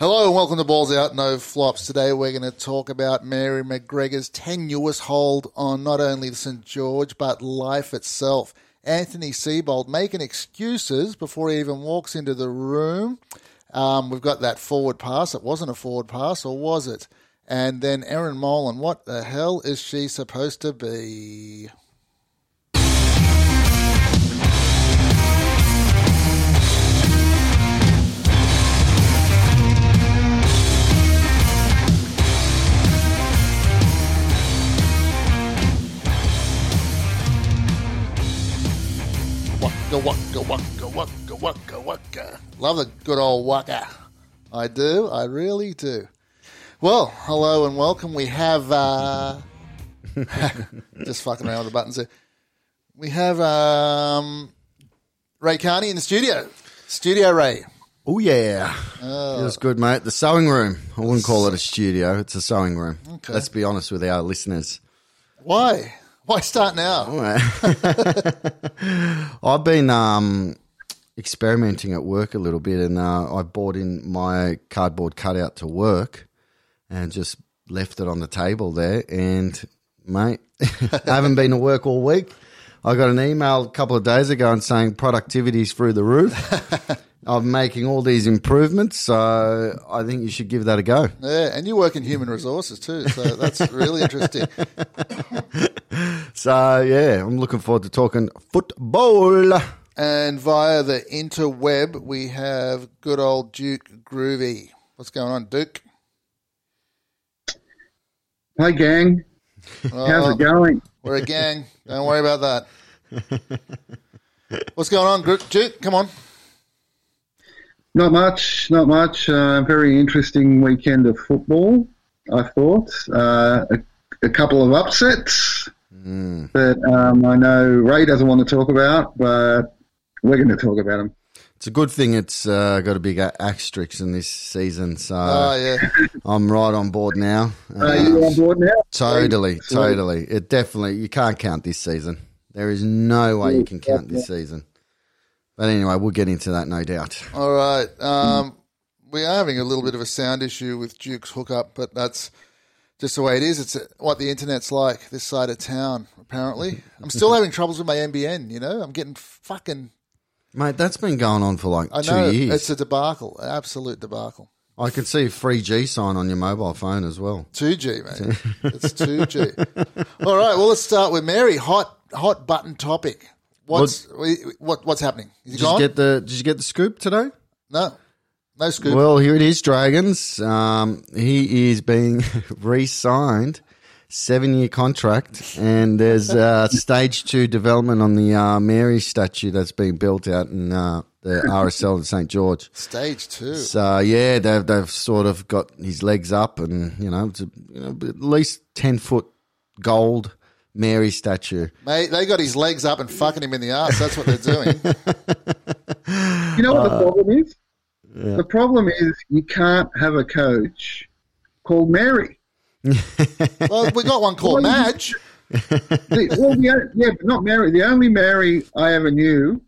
Hello and welcome to Balls Out No Flops. Today we're going to talk about Mary McGregor's tenuous hold on not only St George but life itself. Anthony Seibold making excuses before he even walks into the room. Um, we've got that forward pass. It wasn't a forward pass, or was it? And then Erin Molan. What the hell is she supposed to be? Waka waka waka waka waka waka. Love the good old waka. I do. I really do. Well, hello and welcome. We have uh, just fucking around with the buttons there. We have um, Ray Carney in the studio. Studio Ray. Oh yeah, feels good, mate. The sewing room. I wouldn't call it a studio. It's a sewing room. Okay. Let's be honest with our listeners. Why? Why start now? I've been um, experimenting at work a little bit, and uh, I bought in my cardboard cutout to work, and just left it on the table there. And mate, I haven't been to work all week. I got an email a couple of days ago and saying productivity's through the roof. I'm making all these improvements, so I think you should give that a go. Yeah, and you work in human resources too, so that's really interesting. So yeah, I'm looking forward to talking football. And via the interweb, we have good old Duke Groovy. What's going on, Duke? Hi, gang. How's it going? We're a gang. Don't worry about that. What's going on, Gro- Duke? Come on. Not much, not much. Uh, very interesting weekend of football, I thought. Uh, a, a couple of upsets that um, I know Ray doesn't want to talk about, but we're going to talk about them. It's a good thing it's uh, got a big a- asterisk in this season, so Oh, yeah. I'm right on board now. Are you on board now? Totally, totally. It definitely you can't count this season. There is no way you can count this season. But anyway, we'll get into that, no doubt. All right. Um, we are having a little bit of a sound issue with Duke's hookup, but that's just the way it is. It's uh, what the internet's like this side of town, apparently. I'm still having troubles with my NBN, you know? I'm getting fucking. Mate, that's been going on for like I two know. years. It's a debacle, an absolute debacle. I can see a free G sign on your mobile phone as well. 2G, mate. It's 2G. All right. Well, let's start with Mary. Hot, hot button topic. What's what? What's happening? Is he Did you gone? get the Did you get the scoop today? no, no scoop. Well, here it is, Dragons. Um, he is being re-signed, seven-year contract, and there's uh, stage two development on the uh, Mary statue that's being built out in uh, the RSL in St George. Stage two. So yeah, they've they've sort of got his legs up, and you know, it's a, you know at least ten foot gold Mary statue. Mate, they got his legs up and fucking him in the ass. That's what they're doing. You know what Uh, the problem is? The problem is you can't have a coach called Mary. well, we got one called Madge. The- well, the, yeah, but not Mary. The only Mary I ever knew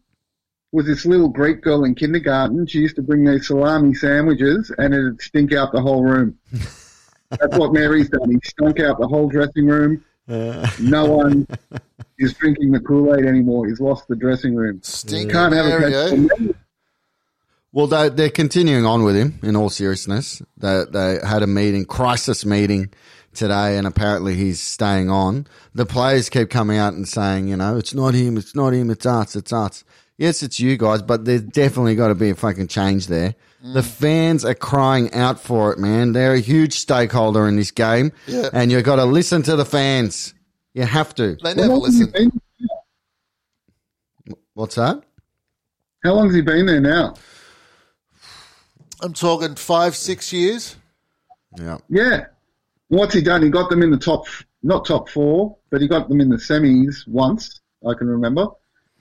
was this little Greek girl in kindergarten. She used to bring these salami sandwiches, and it'd stink out the whole room. That's what Mary's done. He stunk out the whole dressing room. Uh, no one is drinking the Kool Aid anymore. He's lost the dressing room. Stink Can't have a Mary, coach called Mary. Well, they, they're continuing on with him. In all seriousness, they they had a meeting, crisis meeting today, and apparently he's staying on. The players keep coming out and saying, you know, it's not him, it's not him, it's us, it's us. Yes, it's you guys, but there's definitely got to be a fucking change there. Mm. The fans are crying out for it, man. They're a huge stakeholder in this game, Yeah. and you've got to listen to the fans. You have to. They never long listen. What's that? How long has he been there now? I'm talking five, six years. Yeah. Yeah. What's he done? He got them in the top, not top four, but he got them in the semis once, I can remember,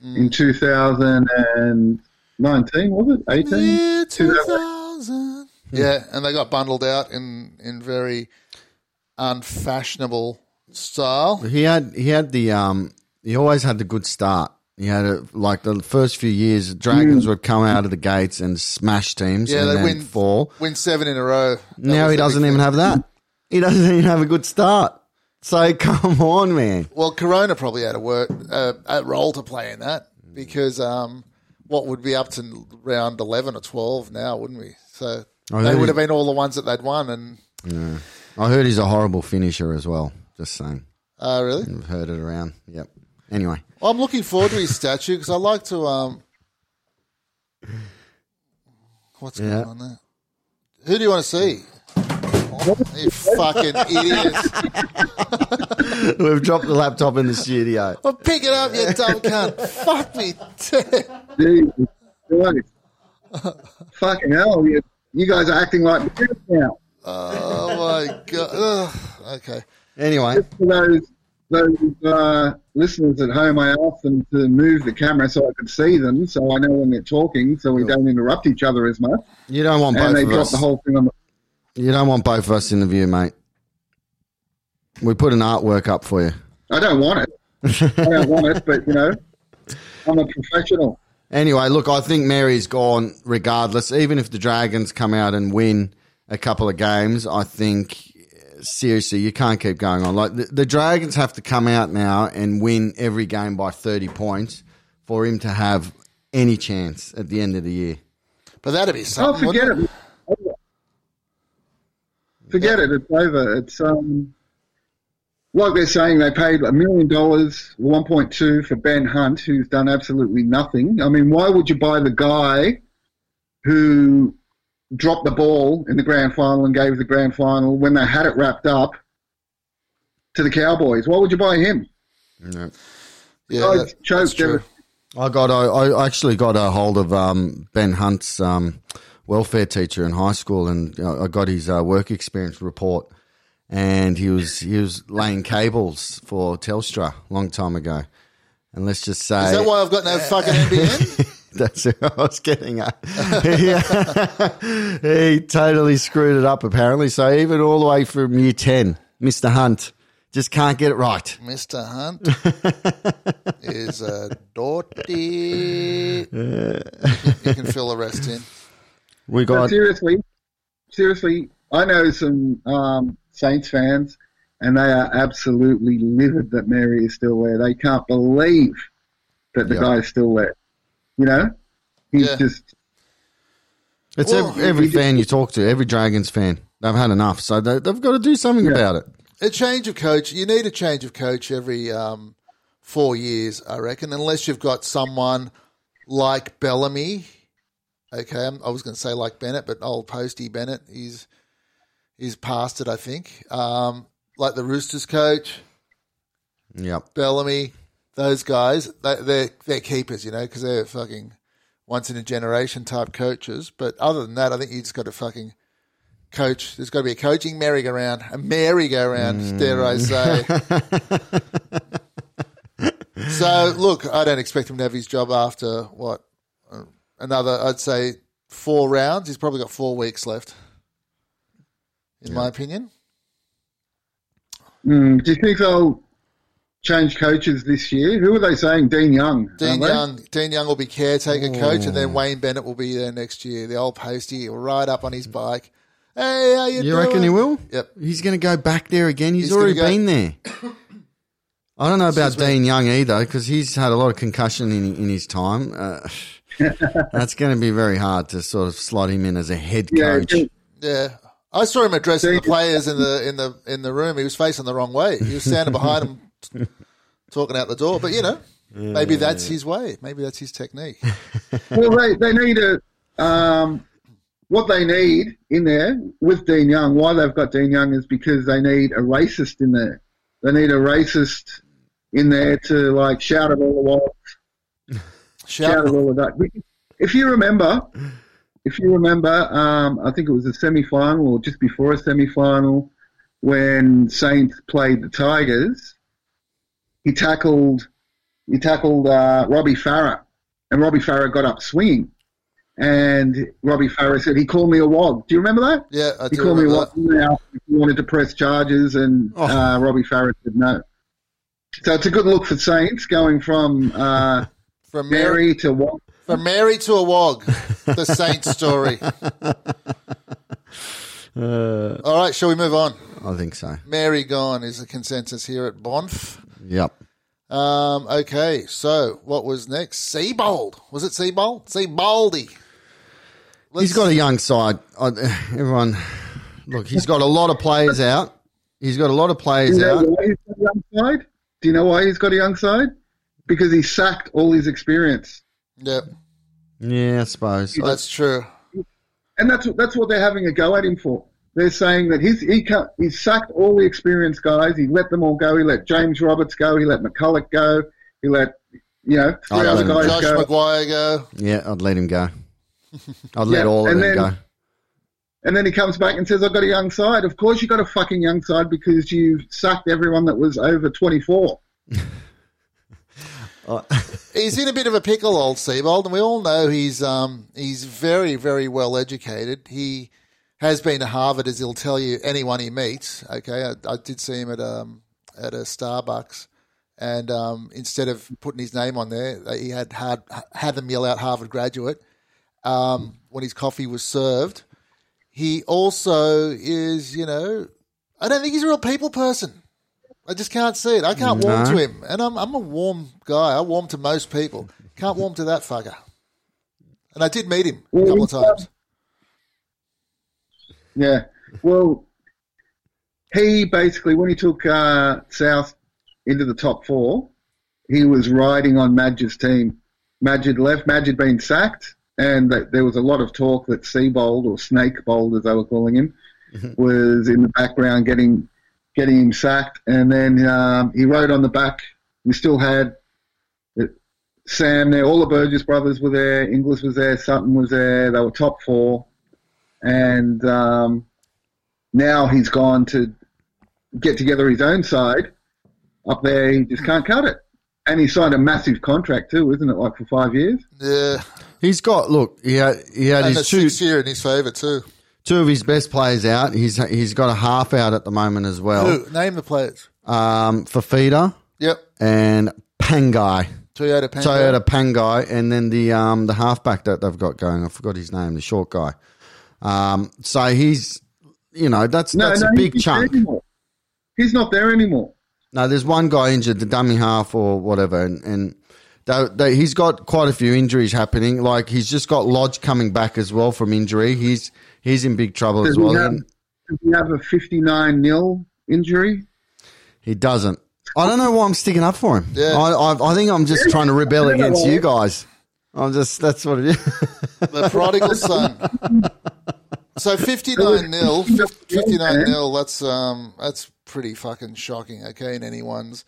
mm. in 2019, was it? 18? Year 2000. 2000. Yeah, and they got bundled out in, in very unfashionable style. He had he had the um he always had the good start. He had a, like the first few years, Dragons would come out of the gates and smash teams Yeah, and they then win fall. Win seven in a row. That Now he doesn't even thing. have that. He doesn't even have a good start. So come on, man. Well, Corona probably had a work uh, a role to play in that because um, what would be up to round eleven or twelve now, wouldn't we? So I they would he- have been all the ones that they'd won. And I heard he's a horrible finisher as well. Just saying. uh, really, I've heard it around. Yep. Anyway, well, I'm looking forward to his statue because I like to. Um, what's Yeah. going on there? Who do you want to see? You fucking idiots! we've dropped the laptop in the studio. Well, pick it up, you dumb cunt! Fuck me, Jesus Christ. Fucking hell, you, you guys are acting like now. Oh my god! Ugh. Okay. Anyway, For those those uh, listeners at home, I asked them to move the camera so I could see them, so I know when they're talking, so we don't interrupt each other as much. you don't want And both they of dropped us. the whole thing on the. You don't want both of us in the view, mate. We put an artwork up for you. I don't want it. I don't want it, but you know, I'm a professional. Anyway, look, I think Mary's gone regardless. Even if the Dragons come out and win a couple of games, I think seriously you can't keep going on. Like the, the Dragons have to come out now and win every game by thirty points for him to have any chance at the end of the year. But that'd be Oh, something. forget wouldn't it. Forget it. It's over. It's um, like they're saying they paid a million dollars, one point two for Ben Hunt, who's done absolutely nothing. I mean, why would you buy the guy who dropped the ball in the grand final and gave the grand final when they had it wrapped up to the Cowboys? Why would you buy him? Yeah, Oh, that- it's choked that's true. every- I got I, I actually got a hold of um, Ben Hunt's um, welfare teacher in high school, and you know, I got his uh, work experience report. And he was he was laying cables for Telstra a long time ago. And let's just say Is that why I've got no fucking NBN? that's who I was getting at. he, he totally screwed it up apparently. So even all the way from year ten, Mr. Hunt just can't get it right. Mr. Hunt is a dirty. you can fill the rest in. We But got seriously, seriously, I know some um, Saints fans, and they are absolutely livid that Mary is still there. They can't believe that the Yeah. is still there. You know, he's Yeah. just It's Well, every, every he just- fan you talk to, every Dragons fan. They've had enough, so they, they've got to do something about it. A change of coach. You need a change of coach every um, four years, I reckon, unless you've got someone like Bellamy. Okay, I'm- I was going to say like Bennett, but old Posty Bennett, he's he's past it, I think. Um, like the Roosters coach, yeah, Bellamy, those guys, they, they're they're keepers, you know, because they're fucking once in a generation type coaches. But other than that, I think you just got to fucking coach. There's got to be a coaching merry-go-round, a merry-go-round, dare I say. so look, I don't expect him to have his job after what another, I'd say four rounds. He's probably got four weeks left, in my opinion. Mm, do you think they'll change coaches this year? Who are they saying? Dean Young. Dean aren't they? Young, Dean Young will be caretaker coach, and then Wayne Bennett will be there next year. The old postie will ride up on his bike. Hey, how you, You doing? reckon he will? Yep. He's going to go back there again. He's, He's already go- been there. I don't know about Excuse me. Dean Young either because he's had a lot of concussion in, in his time. Uh, that's going to be very hard to sort of slot him in as a head coach. Dean- Yeah, I saw him addressing the players in the in the in the room. He was facing the wrong way. He was standing behind them, talking out the door. But you know, maybe that's his way. Maybe that's his technique. well, they, they need a um, what they need in there with Dean Young. Why they've got Dean Young is because they need a racist in there. They need a racist in there to like shout at all the while, shout all of that. If you remember, if you remember, um, I think it was a semi-final or just before a semi-final when Saints played the Tigers. He tackled, he tackled uh, Robbie Farah, and Robbie Farah got up swinging. And Robbie Farah said he called me a wog. Do you remember that? Yeah, I He do called me a wog. Now he wanted to press charges, and Oh. uh, Robbie Farah said no. So it's a good look for Saints going from uh, From Mary, Mary to what? from Mary to a wog, the saint story. All right, shall we move on? I think so. Mary gone is the consensus here at Bonf. Yep. Um, okay, so what was next? Seibold. Was it Seibold? Seaboldy. He's got a young side. I, everyone, look, he's got a lot of players out. He's got a lot of Do players you know out. why he's got a young side? Do you know why he's got a young side? Because he sacked all his experience. Yep, Yeah, I suppose. that's true. And that's what that's what they're having a go at him for. They're saying that he's he cut, he sacked all the experienced guys. He let them all go. He let James Roberts go. He let McCulloch go. He let you know three I'd other let him- guys Josh go. McGuire go. Yeah, I'd let him go. I'd let Yeah, all of and them then- go. And then he comes back and says, "I've got a young side." Of course, you've got a fucking young side because you've sacked everyone that was over twenty He's in a bit of a pickle, old Seibold, and we all know he's um, he's very, very well educated. He has been to Harvard, as he'll tell you anyone he meets. Okay, I, I did see him at um, at a Starbucks, and um, instead of putting his name on there, he had had, had them yell out Harvard graduate um, when his coffee was served. He also is, you know, I don't think he's a real people person. I just can't see it. I can't warm No. to him, and I'm I'm a warm guy. I warm to most people. Can't warm to that fucker. And I did meet him a couple of times. Yeah. Well, he basically, when he took uh, South into the top four, he was riding on Madge's team. Madge had left. Madge had been sacked, and that there was a lot of talk that Seibold, or Snake Bold as they were calling him, was in the background getting getting him sacked. And then um, he rode on the back. We still had uh, Sam there. All the Burgess brothers were there. Inglis was there. Sutton was there. They were top four and um, now he's gone to get together his own side up there. He just can't cut it, and he signed a massive contract too, isn't it? Like for five years. Yeah, He's got look. He had he had and the his two sixth year in his favour too. Two of his best players out. He's he's got a half out at the moment as well. Who? Name the players. Um, Fifita Yep, and Pangai. Toyota Pango. Toyota Pangai, and then the um the halfback that they've got going. I forgot his name, the short guy. Um, so he's you know that's No, that's no, a big he's chunk. Not there anymore. He's not there anymore. No, there's one guy injured, the dummy half or whatever, and, and they, they, he's got quite a few injuries happening. Like he's just got Lodge coming back as well from injury. He's he's in big trouble Does as he well. have, does he have a fifty-nine nil injury? he doesn't. I don't know why I'm sticking up for him. Yeah. I, I I think I'm just trying to rebel against you guys. I'm just that's what it is. the prodigal son. So fifty nine nil, fifty nine nil. That's um, that's pretty fucking shocking. Okay, in anyone's.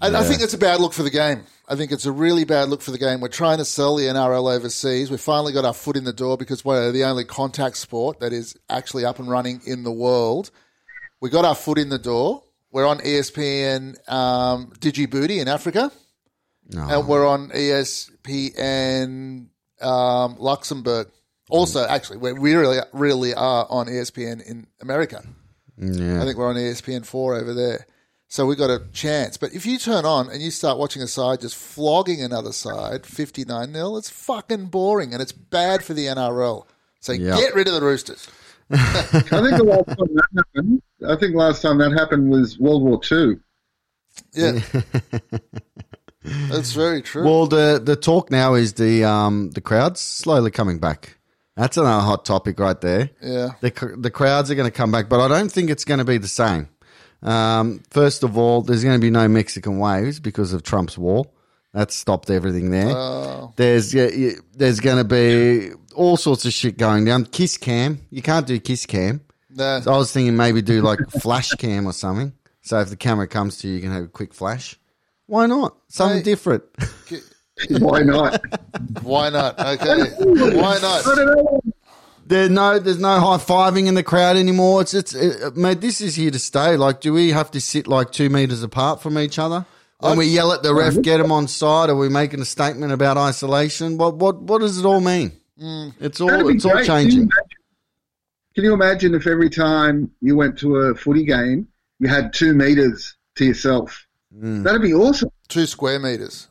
I, I think it's a bad look for the game. I think it's a really bad look for the game. We're trying to sell the NRL overseas. We've finally got our foot in the door because we're the only contact sport that is actually up and running in the world. We got our foot in the door. We're on ESPN um, Djibouti in Africa, and we're on ESPN um, Luxembourg. Also, actually, we we really, really are on ESPN in America. Yeah. I think we're on ESPN four over there. So we got a chance. But if you turn on and you start watching a side just flogging another side, fifty nine 0 it's fucking boring and it's bad for the NRL. So Yeah. get rid of the Roosters. I think the last time that happened, I think last time that happened was World War Two. Yeah, that's very true. Well, the the talk now is the um the crowds slowly coming back. That's another hot topic right there. yeah, The the crowds are going to come back, but I don't think it's going to be the same. Um, first of all, there's going to be no Mexican waves because of Trump's wall. That's stopped everything there. Oh. There's yeah, yeah, there's going to be all sorts of shit going down. Kiss cam, you can't do kiss cam. no, So I was thinking maybe do like flash cam or something. So if the camera comes to you, you can have a quick flash. Why not? Something Hey. different. Why not? why not? Okay, why I not? Don't know. There no, there's no high fiving in the crowd anymore. It's it's it, mate. This is here to stay. Like, do we have to sit like two meters apart from each other? And we yell at the ref, get them on side. Are we making a statement about isolation? What what what does it all mean? It's all be it's all great. Can you changing. imagine- Can you imagine if every time you went to a footy game, you had two meters to yourself? Mm. That'd be awesome. Two square meters.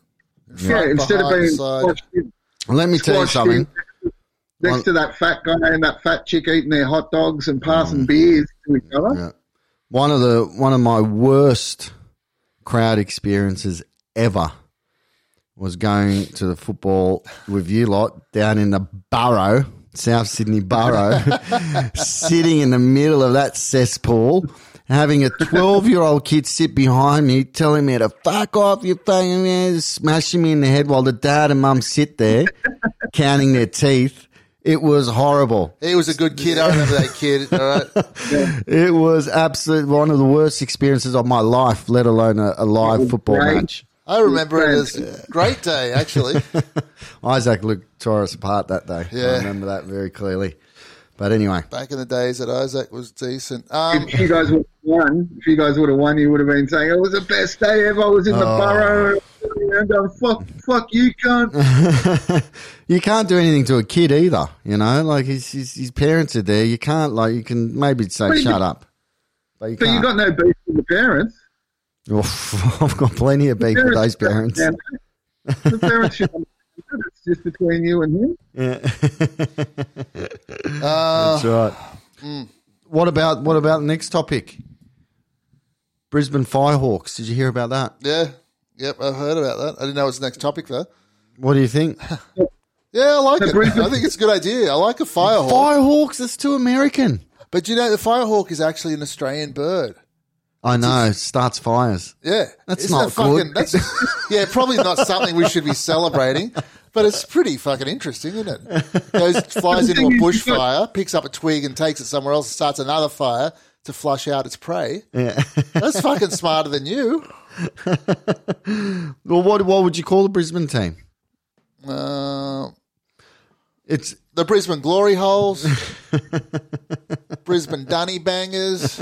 Yeah, Front, instead of being side. squashed in- Let me tell you something. in next to that fat guy and that fat chick eating their hot dogs and passing mm. beers to each other. Yeah. One of the one of my worst crowd experiences ever was going to the football with you lot down in the Borough, South Sydney Borough, sitting in the middle of that cesspool, having a 12 year old kid sit behind me telling me to fuck off, you fucking man, smashing me in the head while the dad and mum sit there counting their teeth. It was horrible. He was a good kid. I remember that kid. All right. It was absolutely one of the worst experiences of my life, let alone a, a live football great. match. I remember it as a great day, actually. Isaac Luke tore us apart that day. Yeah. I remember that very clearly. But anyway, Back in the days that Isaac was decent. Um, If you guys would have won, if you guys would have won, you would have been saying it was the best day ever. I was in the Oh. borough. And going, fuck, fuck you, cunt. you can't do anything to a kid either. You know, like his his, his parents are there. You can't like you can maybe say But you- shut up, but you But you can't. got no beef with the parents. Oof, I've got plenty of beef with those parents. The parents should understand it's just between you and him. Yeah. uh, That's right. What about what about the next topic? Brisbane Firehawks. Did you hear about that? yeah. Yep, I've heard about that. I didn't know it was the next topic, though. What do you think? Yeah, I like The it. Brisbane- I think it's a good idea. I like a firehawk. Firehawks. That's too American. But you know, the firehawk is actually an Australian bird. I know. Starts fires. Yeah. That's Isn't not that fucking, good. That's, yeah, probably not something we should be celebrating, but it's pretty fucking interesting, isn't it? Goes, flies into a bushfire, picks up a twig and takes it somewhere else and starts another fire to flush out its prey. Yeah. That's fucking smarter than you. well, what what would you call the Brisbane team? Uh, It's the Brisbane Glory Holes, Brisbane Dunny Bangers.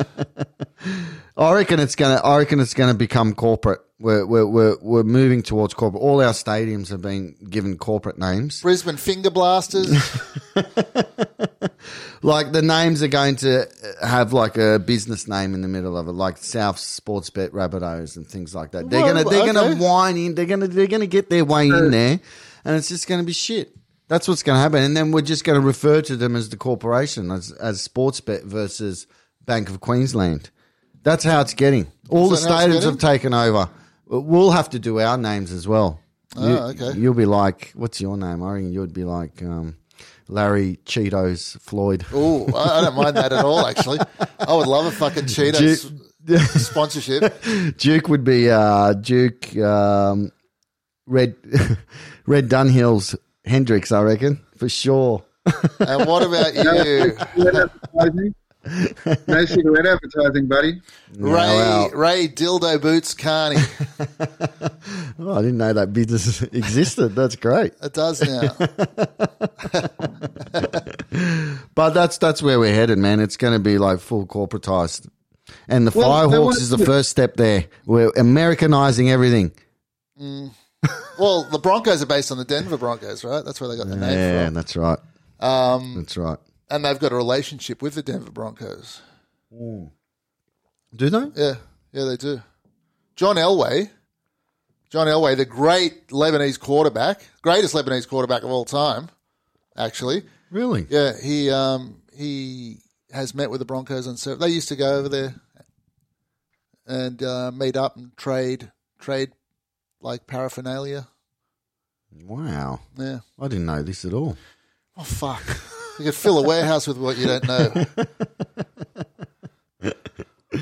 I reckon it's gonna. I reckon it's gonna become corporate. We're we're we're, we're moving towards corporate. All our stadiums have been given corporate names. Brisbane Finger Blasters. Like the names are going to have like a business name in the middle of it, like South Sports Sportsbet Rabbitohs and things like that. They're Well, gonna they're okay. gonna whine in. They're gonna they're gonna get their way in there, and it's just gonna be shit. That's what's going to happen, and then we're just going to refer to them as the corporation, as as Sportsbet versus Bank of Queensland. That's how it's getting. All the Is that how it's stadiums have taken over. We'll have to do our names as well. Oh, You- okay. You'll be like, what's your name? I reckon you'd be like um, Larry Cheetos Floyd. Oh, I I don't mind that at all, actually. I would love a fucking Cheetos sponsorship. Duke would be uh, Duke um, Red Red Dunhill's Hendrix, I reckon for sure. And what about you? Cigarette. No cigarette advertising, buddy. Ray wow. Ray Dildo Boots Carney. Oh, I didn't know that business existed. That's great. It does now. But that's that's where we're headed, man. It's going to be like full corporatized. And the Well, Firehawks is the first step there. We're Americanizing everything. Well, the Broncos are based on the Denver Broncos, right? That's where they got the name from. Yeah, that's right. Um, That's right. And they've got a relationship with the Denver Broncos. Do they? Yeah, yeah, they do. John Elway, John Elway, the great Lebanese quarterback, greatest Lebanese quarterback of all time, actually. Really? Yeah, he um, he has met with the Broncos and so they used to go over there and uh, meet up and trade trade like paraphernalia. Wow. Yeah. I didn't know this at all. Oh fuck! You could fill a warehouse with what you don't know.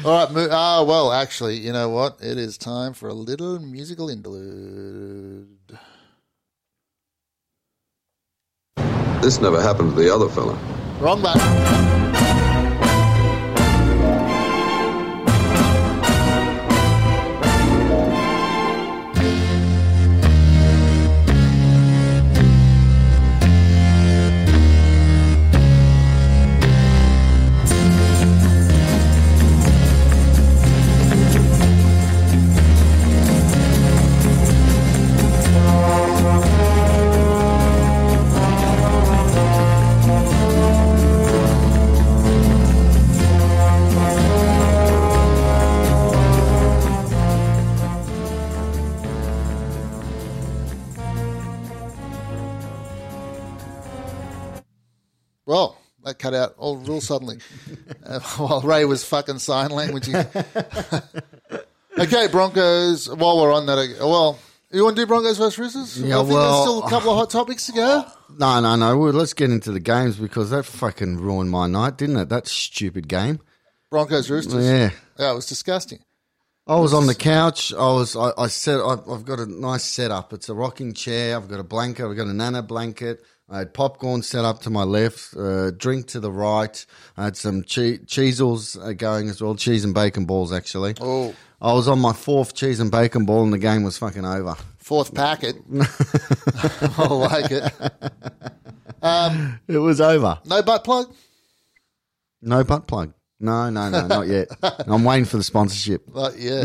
All right. Mo- ah, well, actually, you know what? It is time for a little musical interlude. This never happened to the other fella. Wrong button. That cut out all real suddenly uh, while Ray was fucking sign languaging. okay, Broncos. While we're on that, uh, well, you want to do Broncos versus Roosters? Yeah, I think well- there's still a couple of hot topics to go. No, no, no. Well, let's get into the games because that fucking ruined my night, didn't it? That stupid game. Broncos Roosters. Yeah. yeah, it was disgusting. I was on the couch. I was. I, I said I've, I've got a nice setup. It's a rocking chair. I've got a blanket. I've got a nana blanket. I had popcorn set up to my left, uh, drink to the right. I had some che- Cheezels uh, going as well, cheese and bacon balls actually. Oh, I was on my fourth cheese and bacon ball, and the game was fucking over. fourth packet. I like it. It was over. No butt plug. No butt plug. No, no, no, not yet. I'm waiting for the sponsorship. But yeah.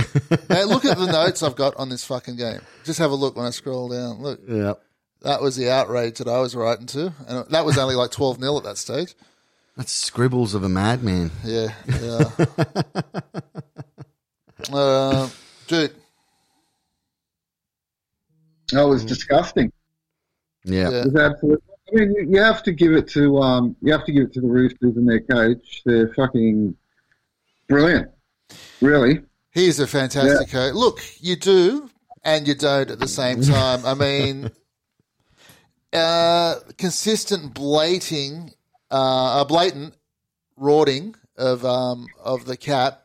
look at the notes I've got on this fucking game. Just have a look when I scroll down. Look, Yeah. That was the outrage that I was writing to. And that was only like 12 0 at that stage. That's scribbles of a madman. Yeah. Yeah. uh, dude. That was disgusting. Yeah. Yeah. It was absolutely. I mean, you- you have to give it to um, you have to give it to the Roosters and their coach. They're fucking brilliant, really. He's a fantastic coach. Look, you do and you don't at the same time. I mean, uh, consistent blating, uh, a blatant rorting of um, of the cap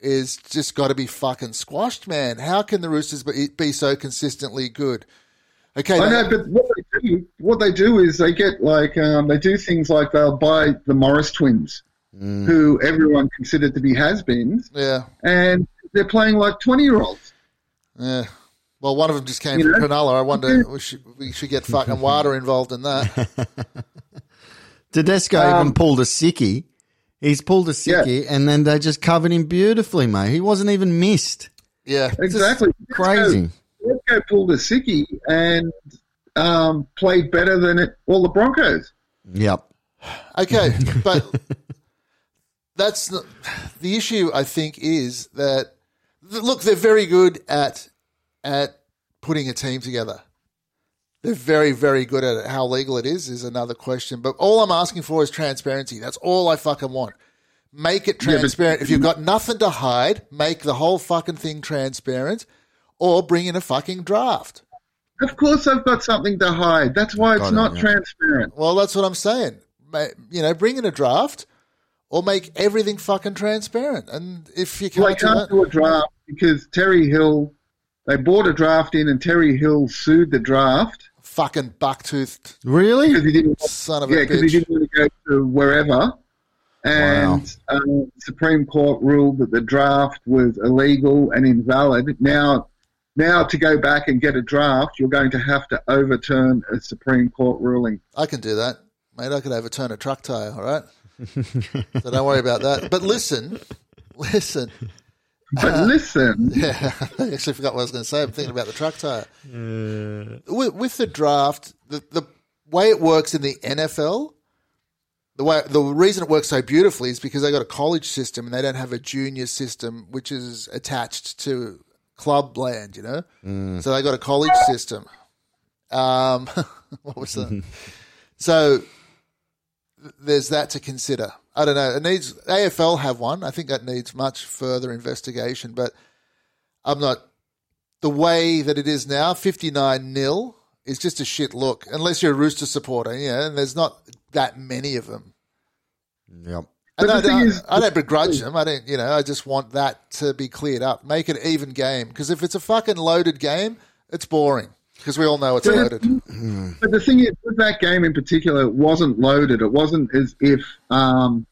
is just got to be fucking squashed, man. How can the Roosters be, be so consistently good? Okay, I now- know, but what they do, what they do is they get like um, they do things like they'll buy the Morris twins, who everyone considered to be has-beens, yeah, and they're playing like twenty-year-olds. yeah. Well, one of them just came You from know? Cronulla. I wonder we should we should get fucking Wada involved in that. Tedesco Um, even pulled a sickie. He's pulled a sickie, and then they just covered him beautifully, mate. He wasn't even missed. Yeah, Exactly, Crazy. Tedesco pulled a sickie and um, played better than it, all the Broncos. Yep. Okay, but that's not, the issue. I think is that look, they're very good at at putting a team together. They're very, very good at it. How legal it is is another question. But all I'm asking for is transparency. That's all I fucking want. Make it but- transparent. if you've got nothing to hide, make the whole fucking thing transparent, or bring in a fucking draft. Of course, I've got something to hide. That's why it's Got it, not yeah. transparent. Well, that's what I'm saying. You know, bring in a draft, or make everything fucking transparent. And if you can't, they do can't that, do a draft because Terry Hill, they bought a draft in and Terry Hill sued the draft fucking bucktoothed because Really? he didn't, son of yeah, a because he didn't want to go to wherever. And um, Supreme Court ruled that the draft was illegal and invalid. Now, now to go back and get a draft, you're going to have to overturn a Supreme Court ruling. I can do that, mate. I could overturn a truck tire. All right, so don't worry about that. But listen, listen. But listen, Yeah, I actually forgot what I was going to say. I'm thinking about the truck tire. With, with the draft, the, the way it works in the NFL, the way the reason it works so beautifully is because they got a college system and they don't have a junior system which is attached to club land. You know, so they got a college system. Um, what was that? so there's that to consider. I don't know. It needs AFL have one. I think that needs much further investigation, but I'm not. The way that it is now, 59 nil, is just a shit look. Unless you're a Rooster supporter, yeah, and there's not that many of them. Yep. But I the don't, is- I don't begrudge them. I don't, you know, I just want that to be cleared up. Make it an even game. Because if it's a fucking loaded game, it's boring. Because we all know it's But loaded. Mm. But the thing is, with that game in particular, it wasn't loaded. It wasn't as if um,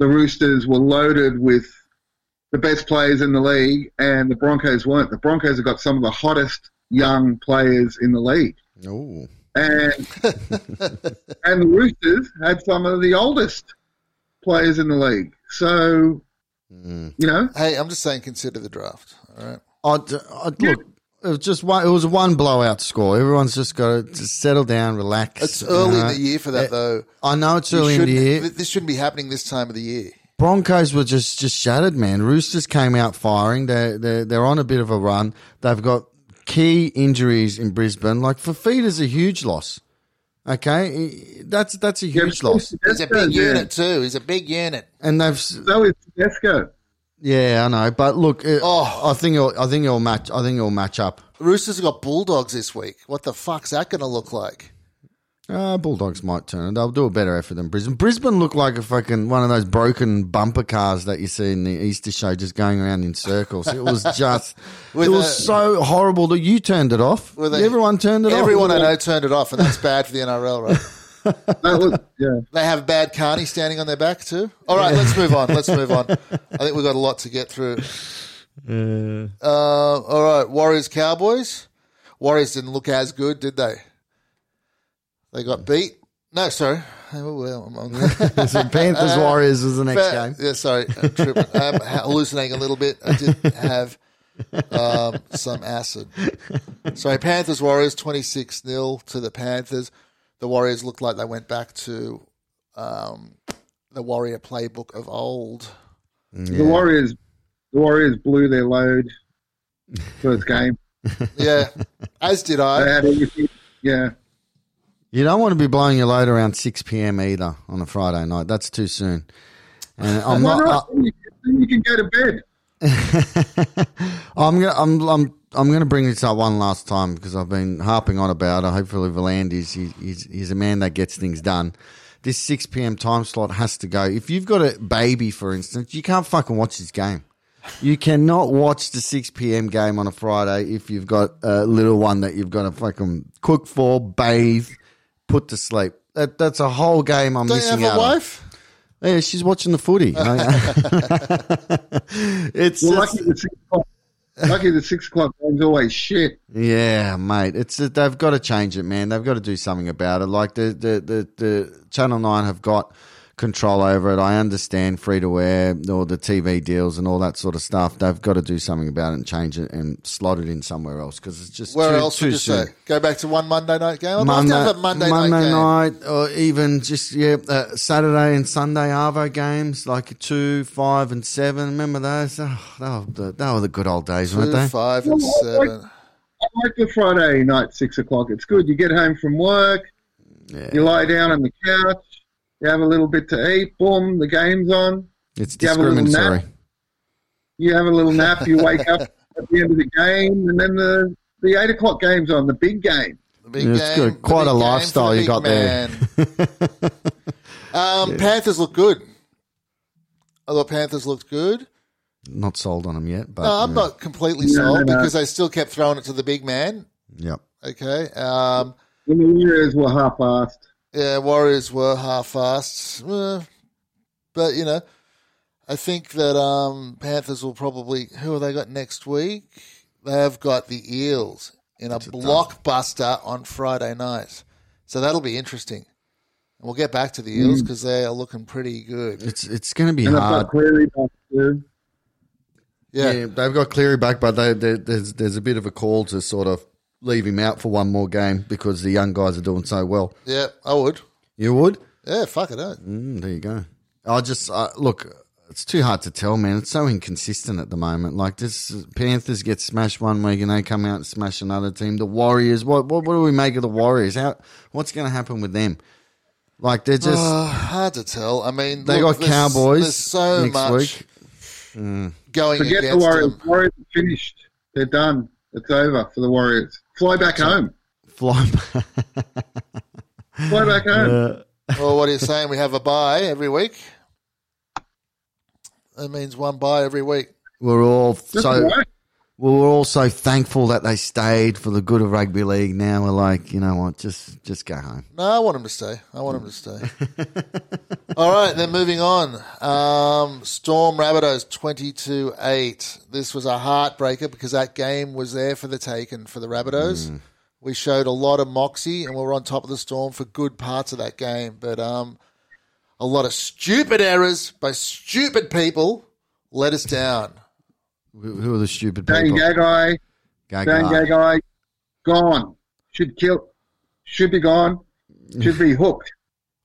the Roosters were loaded with the best players in the league and the Broncos weren't. The Broncos have got some of the hottest young players in the league. Ooh. And, and the Roosters had some of the oldest players in the league. So, mm. you know, Hey, I'm just saying, consider the draft. All right. I'd, uh, I'd look. It was just one. It was one blowout score. Everyone's just got to just settle down, relax. It's early you in the year for that, eh, though. I know it's early in the year. This shouldn't be happening this time of the year. Broncos were just just shattered, man. Roosters came out firing. They're they're, they're on a bit of a run. They've got key injuries in Brisbane. Like Fifita's a huge loss. Okay, that's that's a huge but loss, He's a big unit too. He's a big unit. and they've So is Tedesco. Yeah, I know, but look, it, Oh. I think it'll, I think it'll match. I think it'll match up. Roosters have got Bulldogs this week. What the fuck's that going to look like? Uh, Bulldogs might turn it. They'll do a better effort than Brisbane. Brisbane looked like a fucking one of those broken bumper cars that you see in the Easter show, just going around in circles. It was just, it was a- so horrible that you turned it off. A- Everyone turned it Everyone off. Everyone I know turned it off, and that's bad for the NRL, right? That was, yeah. They have bad Carney standing on their back too. All right, let's move on. Let's move on. I think we've got a lot to get through. Uh, all right, Warriors Cowboys. Warriors didn't look as good, did they? They got beat. No, sorry. Oh, well, I'm on- Panthers Warriors was the next game. Yeah, sorry, I'm. I'm hallucinating a little bit. I did have um, some acid. Sorry, Panthers Warriors twenty six 0 to the Panthers. The Warriors looked like they went back to um, the Warrior playbook of old. The Warriors, the Warriors blew their load first game. Yeah, as did They I. had everything. Yeah. You don't want to be blowing your load around six p.m. either on a Friday night. That's too soon. And I'm Why not. not? Then you, then you can go to bed. I'm gonna, I'm, I'm, I'm gonna bring this up one last time because I've been harping on about it. Hopefully, V'landys, he, he's, he's a man that gets things done. This 6 p.m. time slot has to go. If you've got a baby, for instance, you can't fucking watch this game. You cannot watch the 6 p.m. game on a Friday if you've got a little one that you've got to fucking cook for, bathe, put to sleep. That, that's a whole game I'm missing. Don't you missing have a out on. wife? Yeah, she's watching the footy. Oh, it's Well, just- lucky the six o'clock. Game's always shit. Yeah, mate. It's they've got to change it, man. They've got to do something about it. Like the the the, the Channel Nine have got control over it. I understand free to air or the TV deals and all that sort of stuff. They've got to do something about it and change it and slot it in somewhere else because it's just Where too, else too would you soon. say? Go back to one Monday night game. I'd love to have a Monday, night game. night, or even just yeah, uh, Saturday and Sunday Arvo games like two, five, and seven. Remember those? Oh, they, were the, they were the good old days, weren't they? five, and Well, like- seven. I like the Friday night six o'clock. It's good. You get home from work, Yeah. you lie down on the couch, you have a little bit to eat. Boom, the game's on. It's You have a little discriminatory. nap. You have a little nap. You wake up at the end of the game, and then the the eight o'clock game's on. The big game. The big Yeah, it's game, good. the Quite big a lifestyle the you big got there. man. um, Panthers look good. I thought Panthers looked good. Not sold on them yet, but No, I'm yeah. not completely No, sold no, no. because they still kept throwing it to the big man. Yep. Okay. Um, And the Warriors were half-assed. Yeah, Warriors were half-assed, Uh, but you know, I think that um, Panthers will probably. Who have they got next week? They've got the Eels in a blockbuster on Friday night, so that'll be interesting. And we'll get back to the Mm. Eels because they are looking pretty good. It's it's going to be And hard. got Cleary back too. Yeah, Yeah. they've got Cleary back, but they, they, there's there's a bit of a call to sort of leave him out for one more game because the young guys are doing so well. yeah, I would. You would? Yeah, fuck it, eh? Mm, there you go. I just uh, look. It's too hard to tell, man. It's so inconsistent at the moment. Like this, Panthers get smashed one week and they come out and smash another team. The Warriors. What what, what do we make of the Warriors? How what's going to happen with them? Like they're just Uh, hard to tell. I mean, they look, got there's- Cowboys There's so next much week. going Forget the Warriors. them. Warriors are finished. They're done. It's over for the Warriors. Fly back home. Fly. Fly back home. Well, what are you saying? We have a buy every week. That means one buy every week. We're all That's so all we're all so thankful that they stayed for the good of rugby league. Now we're like, you know what? Just just go home. No, I want them to stay. I want them to stay. All right, then moving on. Um, Storm Rabbitohs 22 8. This was a heartbreaker because that game was there for the taken for the Rabbitohs. We showed a lot of moxie and we were on top of the Storm for good parts of that game. But um, a lot of stupid errors by stupid people let us down. Who who are the stupid Dan people? Gagai, Dan Gagai. Gagai, gone. Should kill. Should be gone. Should be hooked.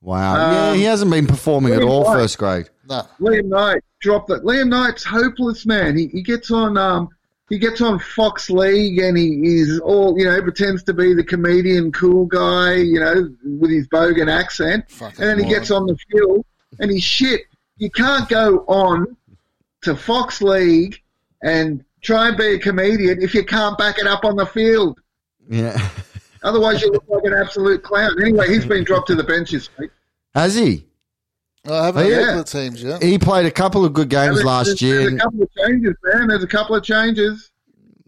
Wow. yeah, Um, he hasn't been performing at all quite. first grade. No. Liam Knight dropped it. Liam Knight's hopeless, man. He he gets on um he gets on Fox League and he is all, you know, pretends to be the comedian cool guy, you know, with his bogan accent. Fucking and then he gets on the field and he's shit. You can't go on to Fox League and try and be a comedian if you can't back it up on the field. Yeah. Otherwise, you look like an absolute clown. Anyway, he's been dropped to the bench this week. Has he? I haven't Oh, yeah. yeah. the teams yet. He played a couple of good games There's- last there's, year. There's a couple of changes, man. There's a couple of changes.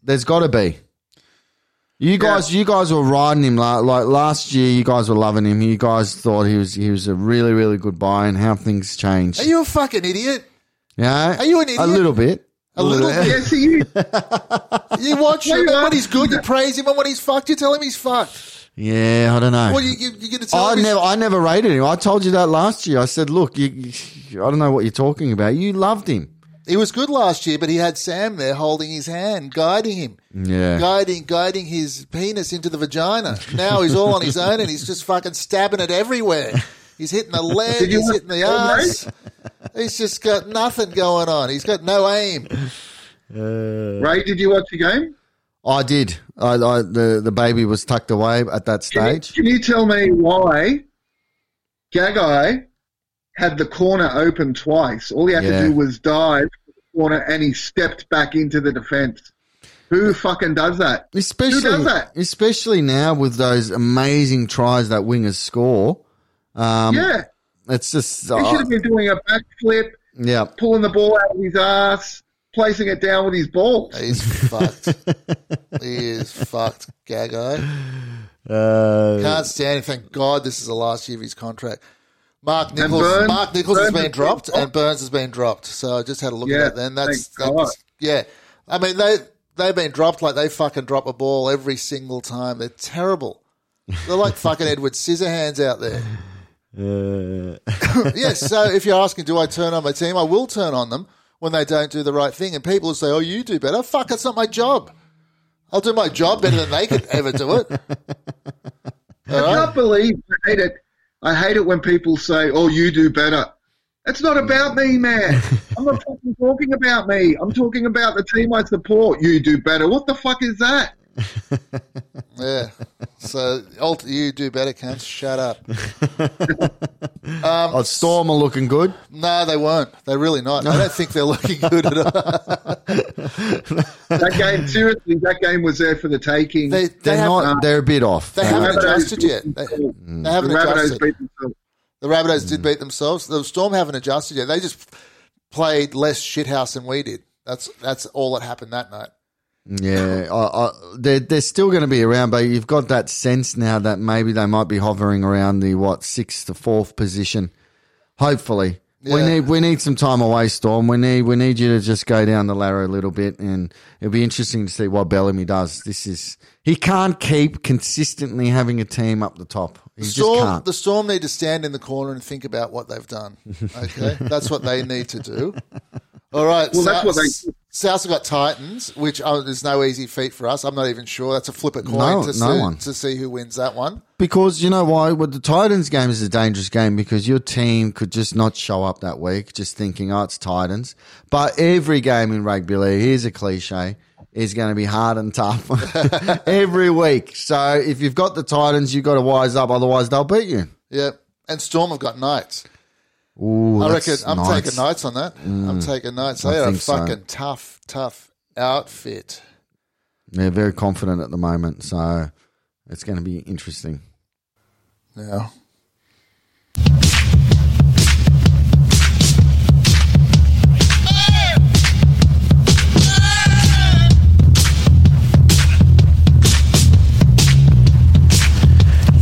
There's got to be. You guys, you guys were riding him la- like last year. You guys were loving him. You guys thought he was he was a really really good buy, and how things changed. Are you a fucking idiot? yeah, are you an idiot? A little bit. A little bit. Yes, he is. You watch him, you and when he's good, you praise him, and when he's fucked, you tell him he's fucked. Yeah, I don't know. What you you, you going to tell I him? never, I never rated him. I told you that last year. I said, look, you, you, I don't know what you're talking about. You loved him. He was good last year, but he had Sam there holding his hand, guiding him, Yeah. guiding guiding his penis into the vagina. Now he's all on his own, and he's just fucking stabbing it everywhere. He's hitting the leg, he's hitting the the ass. He's just got nothing going on. He's got no aim. Ray, did you watch the game? I did. I, I, the the baby was tucked away at that Can you, stage. can you tell me why Gagai had the corner open twice? All he had Yeah. to do was dive corner and he stepped back into the defence. Who fucking does that? Especially, does that? especially now with those amazing tries that wingers score. Um, yeah. It's just, He should uh, have been doing a backflip, yeah. pulling the ball out of his ass, placing it down with his balls. He's fucked. He is fucked, Gagai. Uh, Can't stand him. Thank God this is the last year of his contract. Mark Nicholls, Burns- Mark Nicholls has Burns been has been dropped, dropped. and Burns has been dropped. So I just had a look Yeah, at that. Then that's, that's yeah. I mean they they've been dropped like they fucking drop a ball every single time. They're terrible. They're like fucking Edward Scissorhands out there. Uh, yes. So if you're asking, do I turn on my team? I will turn on them when they don't do the right thing. And people will say, "Oh, you do better." Fuck, it's not my job. I'll do my job better than they could ever do it. All I right. can't believe I hate it. I hate it when people say, "Oh, you do better." It's not about me, man. I'm not fucking talking about me. I'm talking about the team I support. You do better. What the fuck is that? Yeah. So ult- you do better, cunts. Shut up. Um, oh, Storm are looking good. No, they weren't. They're really not. I don't think they're looking good at all. That game, seriously, that game was there for the taking. They, they, They're have, not. They're a bit off. they haven't Rabbitohs adjusted yet. They, themselves. they haven't the Rabbitohs adjusted. beat themselves. The Rabbitohs did beat themselves. The Storm haven't adjusted yet. They just played less shithouse than we did. That's that's all that happened that night. Yeah, I, I, they're they're still going to be around, but you've got that sense now that maybe they might be hovering around the what sixth to fourth position. Hopefully, we need we need some time away, Storm. We need we need you to just go down the ladder a little bit, and it'll be interesting to see what Bellamy does. This is he can't keep consistently having a team up the top. He just Storm, can't. the Storm need to stand in the corner and think about what they've done. Okay, that's what they need to do. All right. Well, that's what they- South have got Titans, which uh, is no easy feat for us. I'm not even sure. That's a flip a coin No, to, no see, one. to see who wins that one. Because you know why? Well, the Titans game is a dangerous game because your team could just not show up that week, just thinking, "Oh, it's Titans." But every game in rugby league, here's a cliche, is going to be hard and tough every week. So if you've got the Titans, you've got to wise up, otherwise they'll beat you. Yep. And Storm have got Knights. Ooh, I that's reckon I'm nice. Mm. taking Knights on that. I'm taking Knights. I They are a think so. fucking tough, tough outfit. They're very confident at the moment, so it's going to be interesting. Yeah.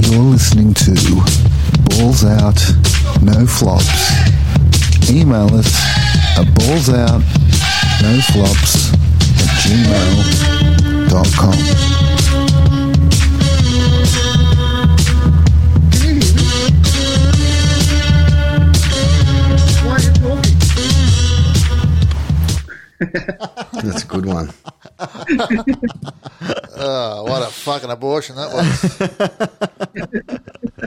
You're listening to Balls Out, No Flops. Email us at ballsout, no flops at gmail.com. Why are you talking? That's a good one. Oh, what a fucking abortion that was.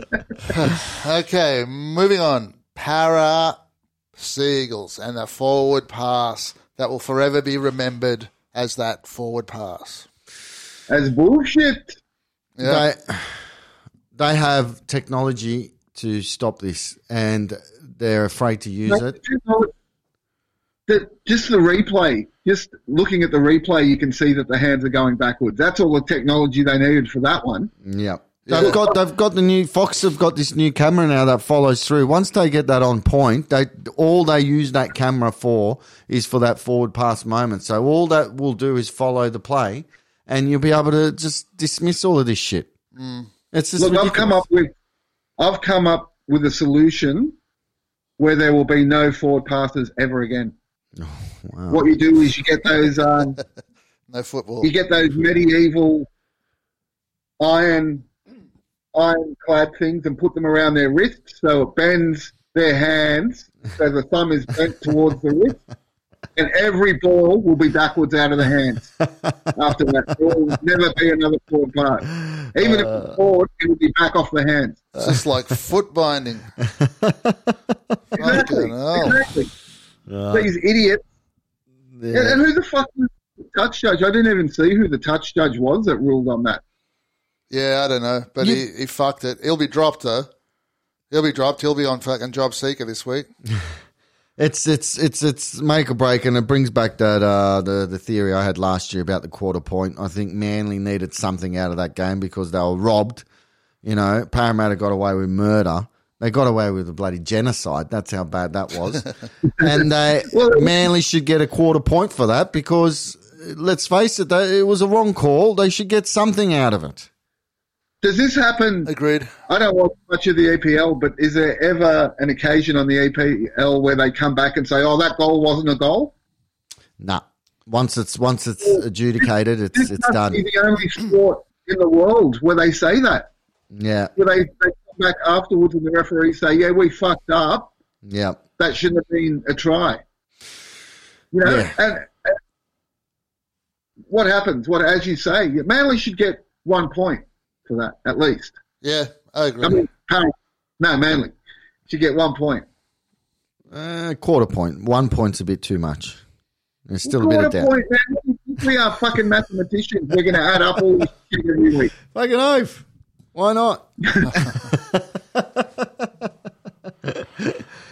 okay, moving on. Para Seagulls and the forward pass that will forever be remembered as that forward pass. As bullshit. Yeah. They, they have technology to stop this, and they're afraid to use it. The, just the replay, just looking at the replay, you can see that the hands are going backwards. That's all the technology they needed for that one. Yeah. They've got they've got the new Fox have got this new camera now that follows through. Once they get that on point, they all they use that camera for is for that forward pass moment. So all that will do is follow the play, and you'll be able to just dismiss all of this shit. It's just Look, I've come up with, I've come up with a solution where there will be no forward passes ever again. What you do is you get those, um, No football. you get those medieval iron, ironclad things and put them around their wrists so it bends their hands so the thumb is bent towards the wrist. And every ball will be backwards out of the hands after that. There will never be another forward pass. Even if it's uh, forward, it will be back off the hands. It's just like foot binding. Exactly. Fucking hell. Exactly. These idiots. And, and who the fuck was the touch judge? I didn't even see who the touch judge was that ruled on that. Yeah, I don't know, but he, he fucked it. He'll be dropped though. He'll be dropped. He'll be on fucking job seeker this week. It's it's it's it's make or break, and it brings back that uh, the the theory I had last year about the quarter point. I think Manly needed something out of that game because they were robbed. You know, Parramatta got away with murder. They got away with a bloody genocide. That's how bad that was. and they Manly should get a quarter point for that because let's face it, they, it was a wrong call. They should get something out of it. Does this happen? Agreed. I don't watch much of the EPL, but is there ever an occasion on the EPL where they come back and say, "Oh, that goal wasn't a goal"? Nah. Once it's once it's adjudicated, it's This it's done. be the only sport in the world where they say that. Yeah, Where they, they come back afterwards and the referees say, "Yeah, we fucked up. yeah. That shouldn't have been a try." You know, Yeah. and, and what happens? What, as you say, Manly should get one point for that at least. Yeah, I agree. I mean, no, Manly should get one point. Uh, quarter point. One point's a bit too much. There's still a bit of doubt. point. We are fucking mathematicians. We're going to add up all this shit every week. Fucking oath. Why not?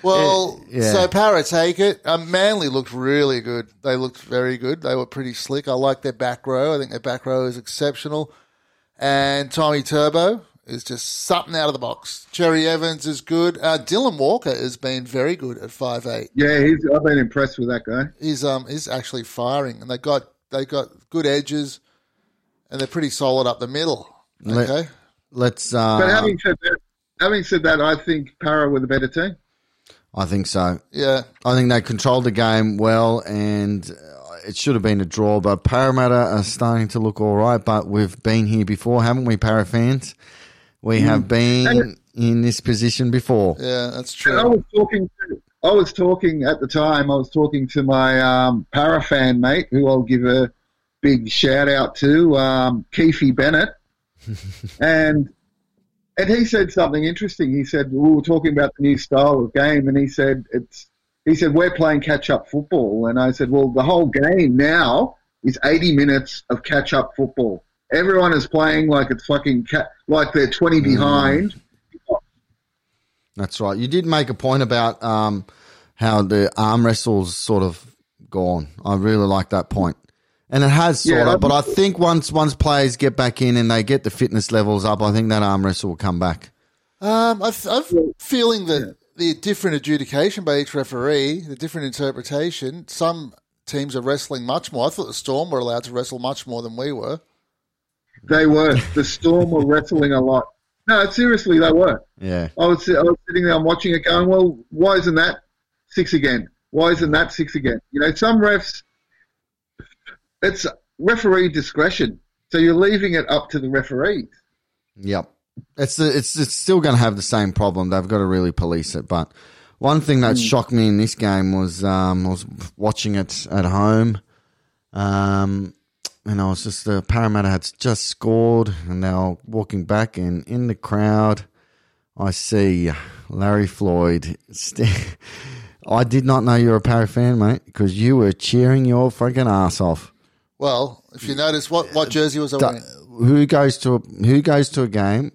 Well, Yeah. so Para take it. Um, Manly looked really good. They looked very good. They were pretty slick. I like their back row. I think their back row is exceptional. And Tommy Turbo is just something out of the box. Cherry Evans is good. Uh, Dylan Walker has been very good at five eight. Yeah, he's, I've been impressed with that guy. He's um he's actually firing, and they got they got good edges, and they're pretty solid up the middle. Let- Okay, Let's. Uh, But having said that, having said that, I think Para were the better team. I think so. yeah, I think they controlled the game well, and uh, it should have been a draw. But Parramatta are starting to look all right. But we've been here before, haven't we, Para fans? We have been in this position before. yeah, that's And I true. was talking. To, I was talking at the time. I was talking to my um, Para fan mate, who I'll give a big shout out to, um, Keefe Bennett, and and he said something interesting. He said we were talking about the new style of game, and he said it's. He said we're playing catch up football, and I said, well, the whole game now is 80 minutes of catch up football. Everyone is playing like it's fucking ca- like they're 20 behind. That's right. You did make a point about um, how the arm wrestles sort of gone. I really like that point. And it has sort Yeah, of, but I think once once players get back in and they get the fitness levels up, I think that arm wrestle will come back. Um, I've, I've feeling that the different adjudication by each referee, the different interpretation. Some teams are wrestling much more. I thought the Storm were allowed to wrestle much more than we were. They were. The Storm were wrestling a lot. No, seriously, they were. Yeah. I was, I was sitting there, I'm watching it going, well, why isn't that six again? Why isn't that six again? You know, some refs, it's referee discretion. So you're leaving it up to the referees. Yep. It's the, it's it's still going to have the same problem. They've got to really police it. But one thing that shocked me in this game was um, I was watching it at home, um, and I was just the Parramatta had just scored, and they were walking back, and in the crowd, I see Larry Floyd. St- I did not know you were a Parra fan, mate, because you were cheering your fucking ass off Well, if you notice, what what jersey was I wearing? who goes to a, who goes to a game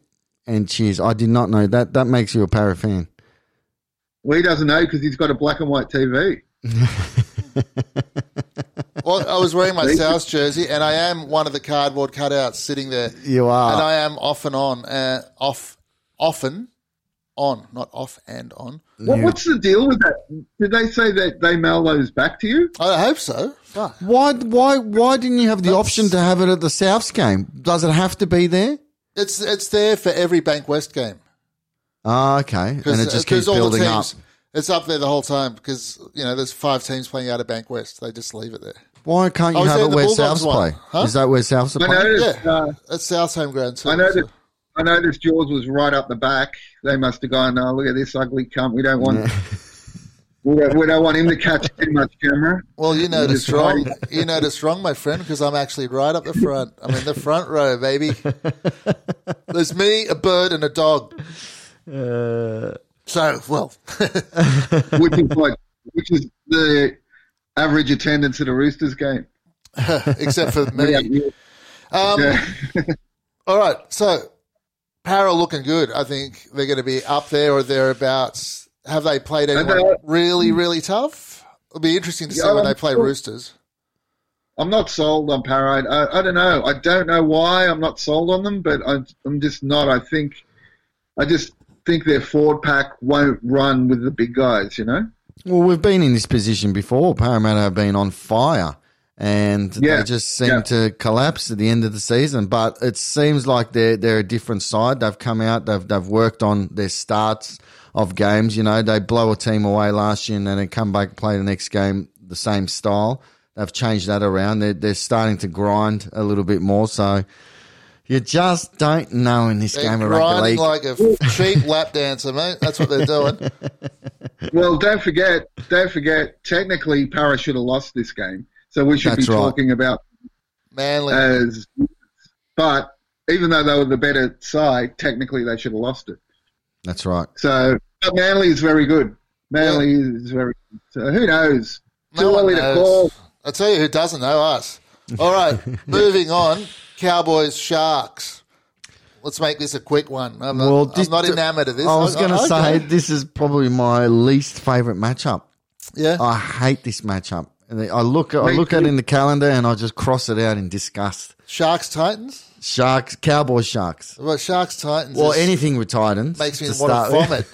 and cheers? I did not know that. That makes you a para fan. Well, he doesn't know because he's got a black and white TV. Well, I was wearing my South jersey, and I am one of the cardboard cutouts sitting there. You are. and I am off and on, uh, off, often on, not off and on. What, What's the deal with that? Did they say that they mail those back to you? I hope so. Fuck. Why why why didn't you have the option to have it at the Souths game? Does it have to be there? It's it's there for every Bankwest game Ah, okay. And it just keeps all the building up. teams. It's up there the whole time because you know there's five teams playing out of Bankwest. They just leave it there. Why can't you I was have there it in the where Bulldogs Souths one. play? Huh? Is that where Souths are I playing? noticed. Yeah. Uh, It's South home ground too. I noticed. so- I noticed yours was right up the back. They must have gone. Oh, look at this ugly cunt. We don't want. we, don't, we don't want him to catch too much camera. Well, you noticed just wrong. hiding. You noticed wrong, my friend, because I'm actually right up the front. I'm in the front row, baby. There's me, a bird, and a dog. Uh, So, well, which is like, which is the average attendance at a Roosters game. except for me. Yeah. Um, Yeah. All right, so Para looking good. I think they're going to be up there or thereabouts. Have they played anyone they- really, hmm. really tough? It'll be interesting to see Yeah, when they play sure. Roosters. I'm not sold on Parade. I, I don't know. I don't know why I'm not sold on them, but I'm, I'm just not. I think, I just think their forward pack won't run with the big guys. You know. well, we've been in this position before. Parramatta have been on fire, and Yeah, they just seem yeah. to collapse at the end of the season. But it seems like they're they're a different side. They've come out. They've they've worked on their starts of games. You know, they blow a team away last year, and then they come back and play the next game the same style. They've changed that around. They're they're starting to grind a little bit more. So. You just don't know in this They're game of rugby league. like a cheap lap dancer, mate. That's what they're doing. Well, don't forget. Don't forget. Technically, Para should have lost this game, so we should That's be right. talking about Manly. as. But even though they were the better side, technically they should have lost it. That's right. So but Manly is very good. Manly is very. good. So who knows? Too No one early to call. I'll tell you who doesn't know us. All right, moving on. Cowboys, Sharks. Let's make this a quick one. I'm not, Well, I'm not enamoured of this. I was going to okay. say this is probably my least favourite matchup. yeah. I hate this matchup. And I look, I look at it in the calendar and I just cross it out in disgust. Sharks, Titans. Sharks, Cowboys, Sharks. Well, Sharks, Titans. Well, anything with Titans makes me to want to start with.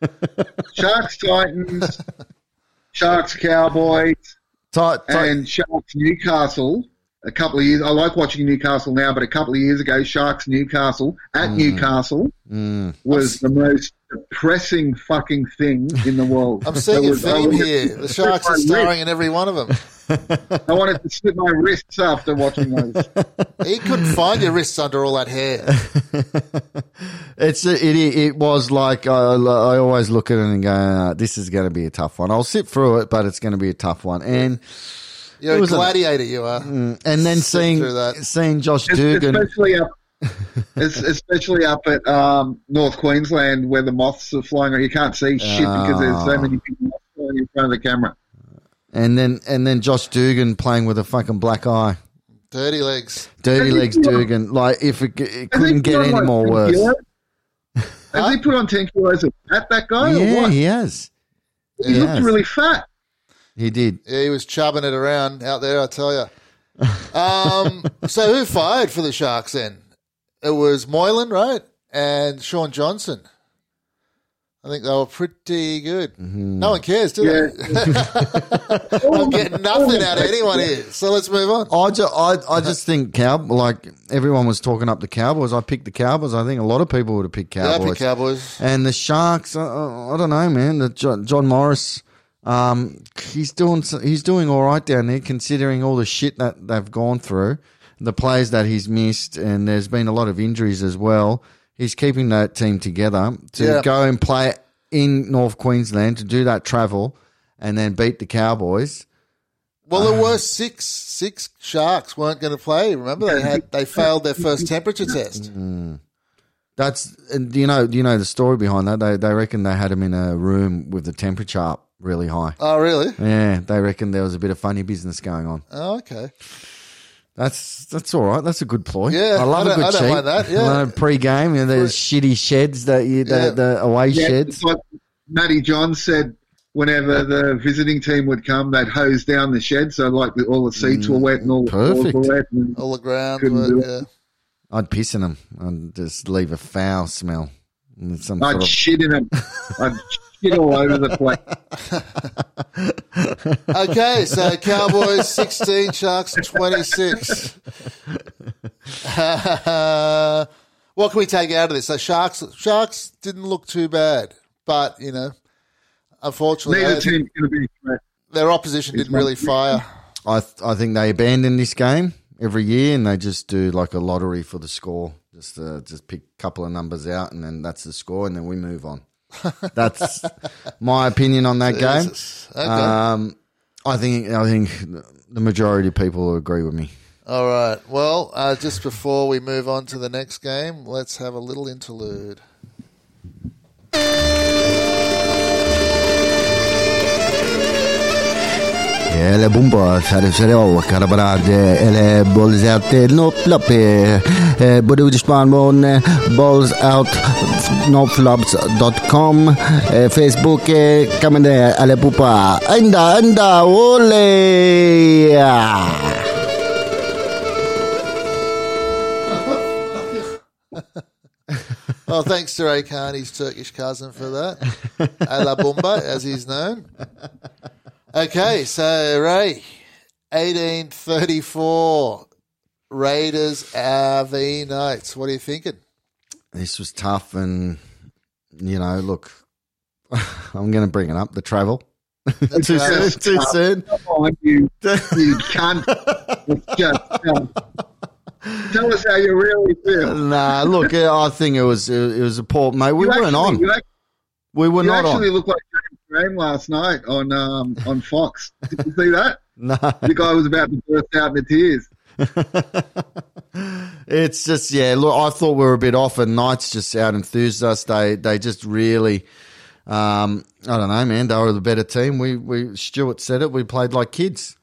vomit. Sharks, Titans, Sharks, Cowboys, Ti- ti- and Sharks, Newcastle. A couple of years. I like watching Newcastle now, but a couple of years ago, Sharks, Newcastle at Newcastle Mm. was the most depressing fucking thing in the world. I'm seeing It a was- I theme here. The Sharks my are wrist- starring in every one of them. I wanted to slip my wrists after watching those. He couldn't find your wrists under all that hair. It's it, it was like I, I always look at it and go, uh, "This is going to be a tough one." I'll sit through it, but it's going to be a tough one. And You're It a was a- gladiator, you are. and then seeing that. seeing Josh Es- Dugan, especially up, es- especially up at um, North Queensland where the moths are flying around. You can't see shit because there's Ah. so many people flying in front of the camera. and then and then Josh Dugan playing with a fucking black eye. Dirty legs. Dirty Has legs put on- Dugan. Like if it, it couldn't get any like, more 10 worse. kilos? Has he put on 10 kilos at that guy or Yeah, what? he has. he he looks has. really fat. He did. Yeah, he was chubbing it around out there, I tell you. Um, so who fired for the Sharks then? It was Moylan, right? And Shaun Johnson. I think they were pretty good. No one cares, do Yeah. they? I'm getting nothing out of anyone here. So let's move on. I just, I, I just think cow like everyone was talking up the Cowboys. I picked the Cowboys. I think a lot of people would have picked Cowboys. Cowboys. And the Sharks, uh, I don't know, man. The John, John Morris, um, he's doing he's doing all right down there, considering all the shit that they've gone through, the players that he's missed, and there's been a lot of injuries as well. He's keeping that team together to Yeah. go and play in North Queensland to do that travel, and then beat the Cowboys. Well, there um, were six six Sharks weren't going to play. Remember, they had they failed their first temperature test. Mm. That's and do you know do you know the story behind that? They they reckon they had him in a room with the temperature up really high. Oh, really? Yeah, they reckon there was a bit of funny business going on. Oh, okay. That's that's all right. That's a good ploy. Yeah, I love I a don't- good I don't cheat. mind that, yeah. I love pre-game, you know, there's shitty sheds that you, the, Yeah. the away Yeah, sheds. it's like Matty Johns said whenever the visiting team would come, they'd hose down the shed so like the, all the seats were mm, wet and all the floors perfect. were wet. And, All the ground. Were- yeah. I'd piss in them and just leave a foul smell. Some I'd sort of, shit in them. I'd shit all over the place. Okay, so Cowboys 16, Sharks 26. what can we take out of this? So Sharks Sharks didn't look too bad, but you know, unfortunately, Neither they- team's going to be their opposition didn't really fire. I th- I think they abandon this game every year and they just do like a lottery for the score. Just uh, just pick a couple of numbers out and then that's the score and then we move on. That's my opinion on that game. Okay. Um, I think I think the majority of people agree with me. All right. Well, uh, just before we move on to the next game, let's have a little interlude. Ele bumba sare sare o karabarad ele balls out no flop eh bodu dispan mon balls out no flops.com eh, Facebook eh, kamande ale pupa anda anda ole Oh, thanks to Ray his Turkish cousin for that. Ala Bumba, as he's known. Okay, so Ray, 1834, Raiders RV Knights. What are you thinking? This was tough, and you know, look, I'm going to bring it up. The travel. too soon. Too tough. soon. Come on, you, you can't. Just, tell us how you really feel. Nah, look, uh, I think it was it was a poor mate. We You weren't actually- on. You, act- We were you not actually on. looked like Graham last night on um, on Fox. Did you see that? No, The guy was about to burst out into tears. it's just yeah. Look, I thought we were a bit off, and Knights just out enthused us. They they just really. Um, I don't know, man. They were the better team. We we Stuart said it. We played like kids,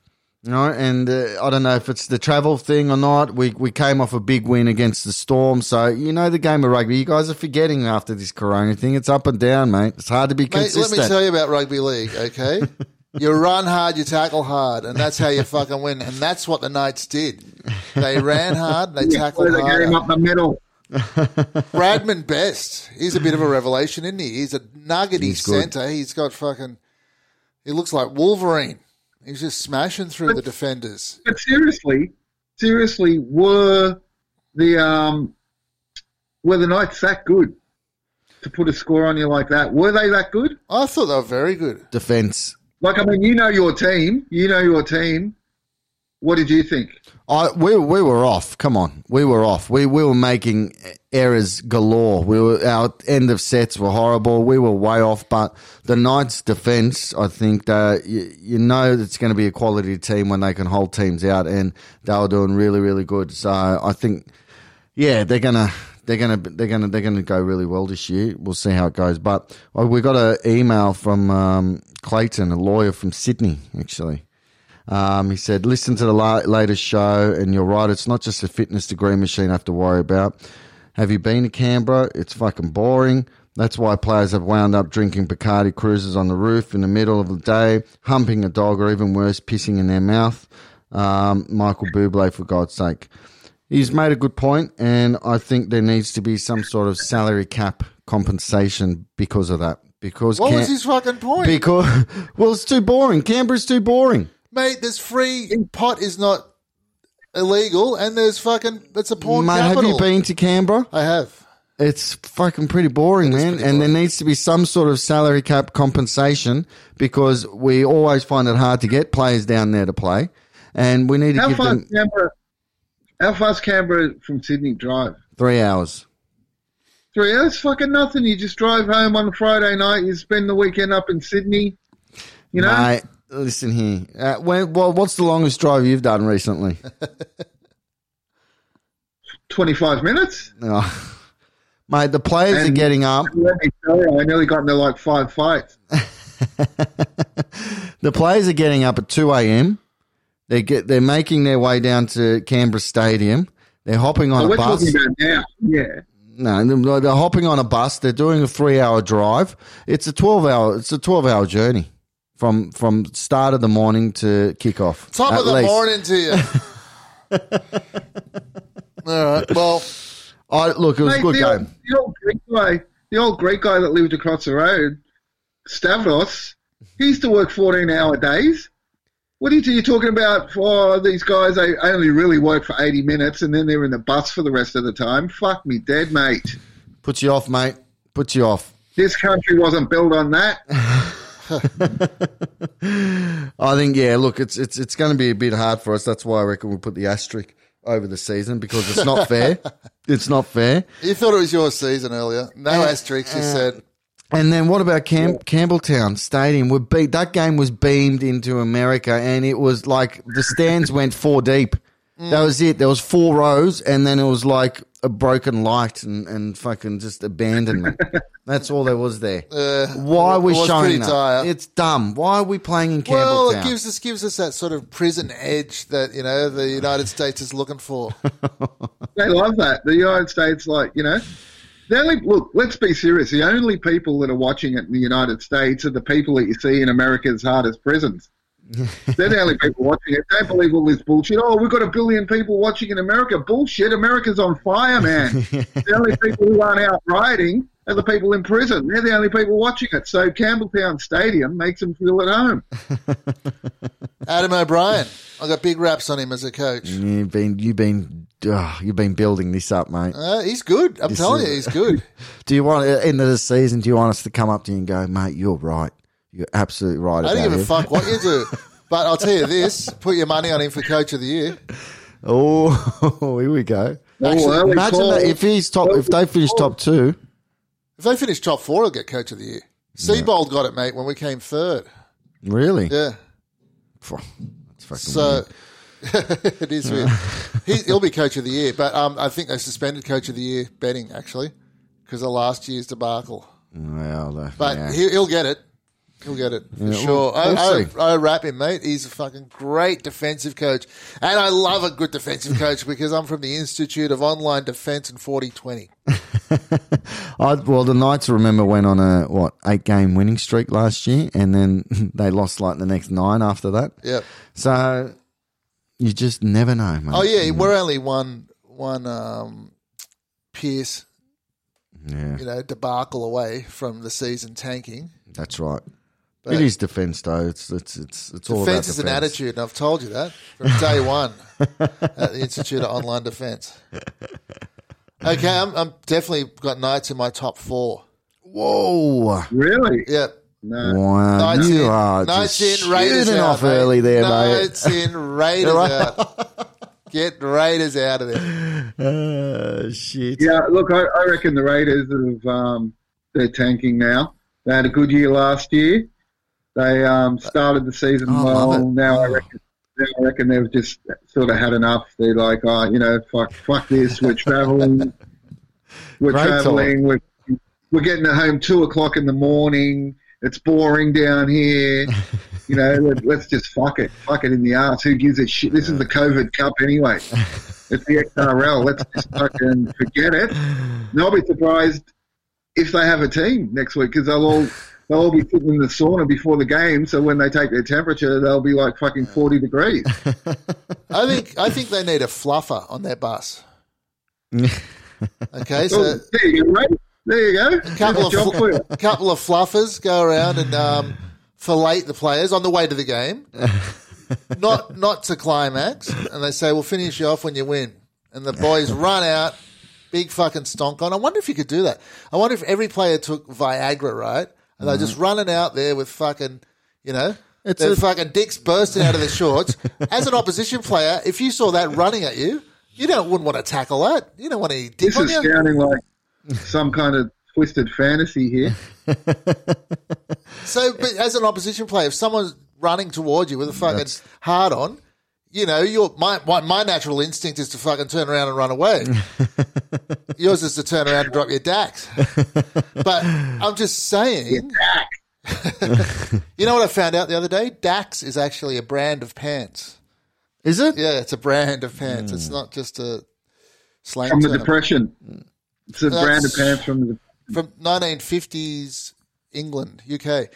you know. And uh, I don't know if it's the travel thing or not. We we came off a big win against the Storm, so you know the game of rugby. You guys are forgetting after this Corona thing. It's up and down, mate. It's hard to be Mate, let me tell you about rugby league, okay? you run hard, you tackle hard, and that's how you fucking win. And that's what the Knights did. They ran hard, they tackled play the game hard. up the middle. Bradman Best, he's a bit of a revelation, isn't he? He's a nuggety He's centre. He's got fucking. He looks like Wolverine. He's just smashing through the defenders. But seriously, seriously, were the um, were the Knights that good to put a score on you like that? Were they that good? I thought they were very good. Defense. Like, I mean, you know your team. You know your team. What did you think? I we we were off. Come on, we were off. We we were making errors galore. We were our end of sets were horrible. We were way off. But the Knights' defense, I think that you, you know it's going to be a quality team when they can hold teams out, and they were doing really really good. So I think, yeah, they're gonna. They're gonna, they're gonna, they're gonna go really well this year. We'll see how it goes. But uh, we got an email from um, Clayton, a lawyer from Sydney, actually. Um, he said, listen to the la- latest show, and you're right. It's not just a fitness degree machine I have to worry about. Have you been to Canberra? It's fucking boring. That's why players have wound up drinking Bacardi cruises on the roof in the middle of the day, humping a dog, or even worse, pissing in their mouth. Um, Michael Bublé, for God's sake. He's made a good point, and I think there needs to be some sort of salary cap compensation because of that. Because What Cam- was his fucking point? because well, it's too boring. Canberra's too boring. Mate, there's free pot is not illegal, and there's fucking it's a porn Mate, capital. have you been to Canberra? I have. It's fucking pretty boring, man. pretty and there needs to be some sort of salary cap compensation because we always find it hard to get players down there to play, and we need to How give far them Canberra? How far's Canberra from Sydney Drive? three hours. Three hours, fucking nothing. You just drive home on a Friday night. You spend the weekend up in Sydney. You know, Mate, listen here. Uh, when, well, what's the longest drive you've done recently? twenty-five minutes. Oh. Mate, the players are getting up. Let me tell you, I nearly got into like five fights. The players are getting up at 2 a.m. They get they're making their way down to Canberra Stadium. They're hopping on So a we're bus. talking about now. Yeah. No, they're- they're hopping on a bus. They're doing a three-hour drive. It's a twelve-hour. It's a twelve-hour journey from from start of the morning to kickoff. Top of the least. morning to you. All right. Well, I look. It was a good the, game. Old, the old Greek guy, the old Greek guy that lived across the road, Stavros, he used to work 14 hour days. What are you, you talking about? For these guys, they only really work for 80 minutes and then they're in the bus for the rest of the time. Fuck me dead, mate. Puts you off, mate. Puts you off. This country wasn't built on that. I think yeah. Look, it's it's it's going to be a bit hard for us. That's why I reckon we'll put the asterisk over the season because it's not fair. it's not fair. you thought it was your season earlier. No asterisks, you uh, said. And then what about Cam- Campbelltown Stadium? We beat that game was beamed into America, and it was like the stands went four deep. That was it. There was four rows, and then it was like a broken light and, and fucking just abandonment. That's all there was there. Why are we Uh, it was showing pretty that? dire. It's dumb. Why are we playing in Campbelltown? Well, it gives us gives us that sort of prison edge that you know the United States is looking for. They love that. The United States, like, you know, the only, look, let's be serious. The only people that are watching it in the United States are the people that you see in America's hardest prisons. They're the only people watching it. Don't believe all this bullshit. Oh, we've got a billion people watching in America. Bullshit. America's on fire, man. the only people who aren't out rioting are the people in prison. They're the only people watching it. So Campbelltown Stadium makes them feel at home. Adam O'Brien, I got big raps on him as a coach. You've been you've been oh, you've been building this up, mate. Uh, he's good. I'm telling is- you, he's good. Do you want at the end of the season? Do you want us to come up to you and go, mate? You're right. You're absolutely right. I don't about give a fuck what you do. But I'll tell you this: put your money on him for coach of the year. Oh, here we go. Oh, Imagine that if he's top, if they finish top two. If they finish top four, he'll get coach of the year. Seibold got it, mate, when we came third. Really? Yeah. Phew, That's fucking So it is weird. He, he'll be coach of the year, but um, I think they suspended coach of the year betting actually because of last year's debacle. weird. Well, the, But yeah. he, he'll get it. He'll get it for Yeah, sure. we'll- I, we'll see. I, I rap him, mate. He's a fucking great defensive coach, and I love a good defensive coach because I'm from the Institute of Online Defense and 4020. I, well, the Knights remember went on a what eight game winning streak last year, and then they lost like the next nine after that. Yep. So you just never know, mate. Oh yeah, we're only one one um, Pearce, yeah, you know, debacle away from the season tanking. that's right. But- it is defence, though. It's it's it's it's all Defense about is an attitude, and I've told you that from day one at the Institute of Online Defense. Okay, I'm, I'm definitely got Knights in my top four. Whoa! Really? Yep. No. Wow, Knights you in, are Knights just in, Raiders shooting out, off mate. early there, Knights in, Raiders out. Get Raiders out of there. Uh, shit. Yeah, look, I, I reckon the Raiders have um, they're tanking now. They had a good year last year. They um, started the season Oh, well. Now I Oh. reckon now I reckon they've just sort of had enough. They're like, oh, you know, fuck, fuck this. We're traveling. We're Great traveling. We're we're getting home two o'clock in the morning. It's boring down here. You know, let, let's just fuck it. Fuck it in the ass. Who gives a shit? This is the COVID Cup anyway. It's the XRL. Let's just fucking forget it. And I'll be surprised if they have a team next week because they'll all they'll all be sitting in the sauna before the game. So when they take their temperature, they'll be like fucking forty degrees. I think I think they need a fluffer on their bus. Okay, so Oh, there you go, mate. There you go. A couple of a couple of fluffers go around and um, fillet the players on the way to the game, not not to climax, and they say, "We'll finish you off when you win." And the boys run out, big fucking stonk on. I wonder if you could do that. I wonder if every player took Viagra, right? And they're just running out there with fucking, you know. It's their a- fucking dicks bursting out of their shorts. As an opposition player, if you saw that running at you, you don't wouldn't want to tackle that. You don't want any dick This on is you. sounding like some kind of twisted fantasy here. So, but as an opposition player, if someone's running towards you with a fucking hard on, you know, your my, my my natural instinct is to fucking turn around and run away. Yours is to turn around and drop your dax. But I'm just saying. you know what I found out the other day? Dax is actually a brand of pants. Is it? Yeah, it's a brand of pants. It's hmm. not just a slang From the term. depression. It's a That's- brand of pants from the. from 1950s England, UK.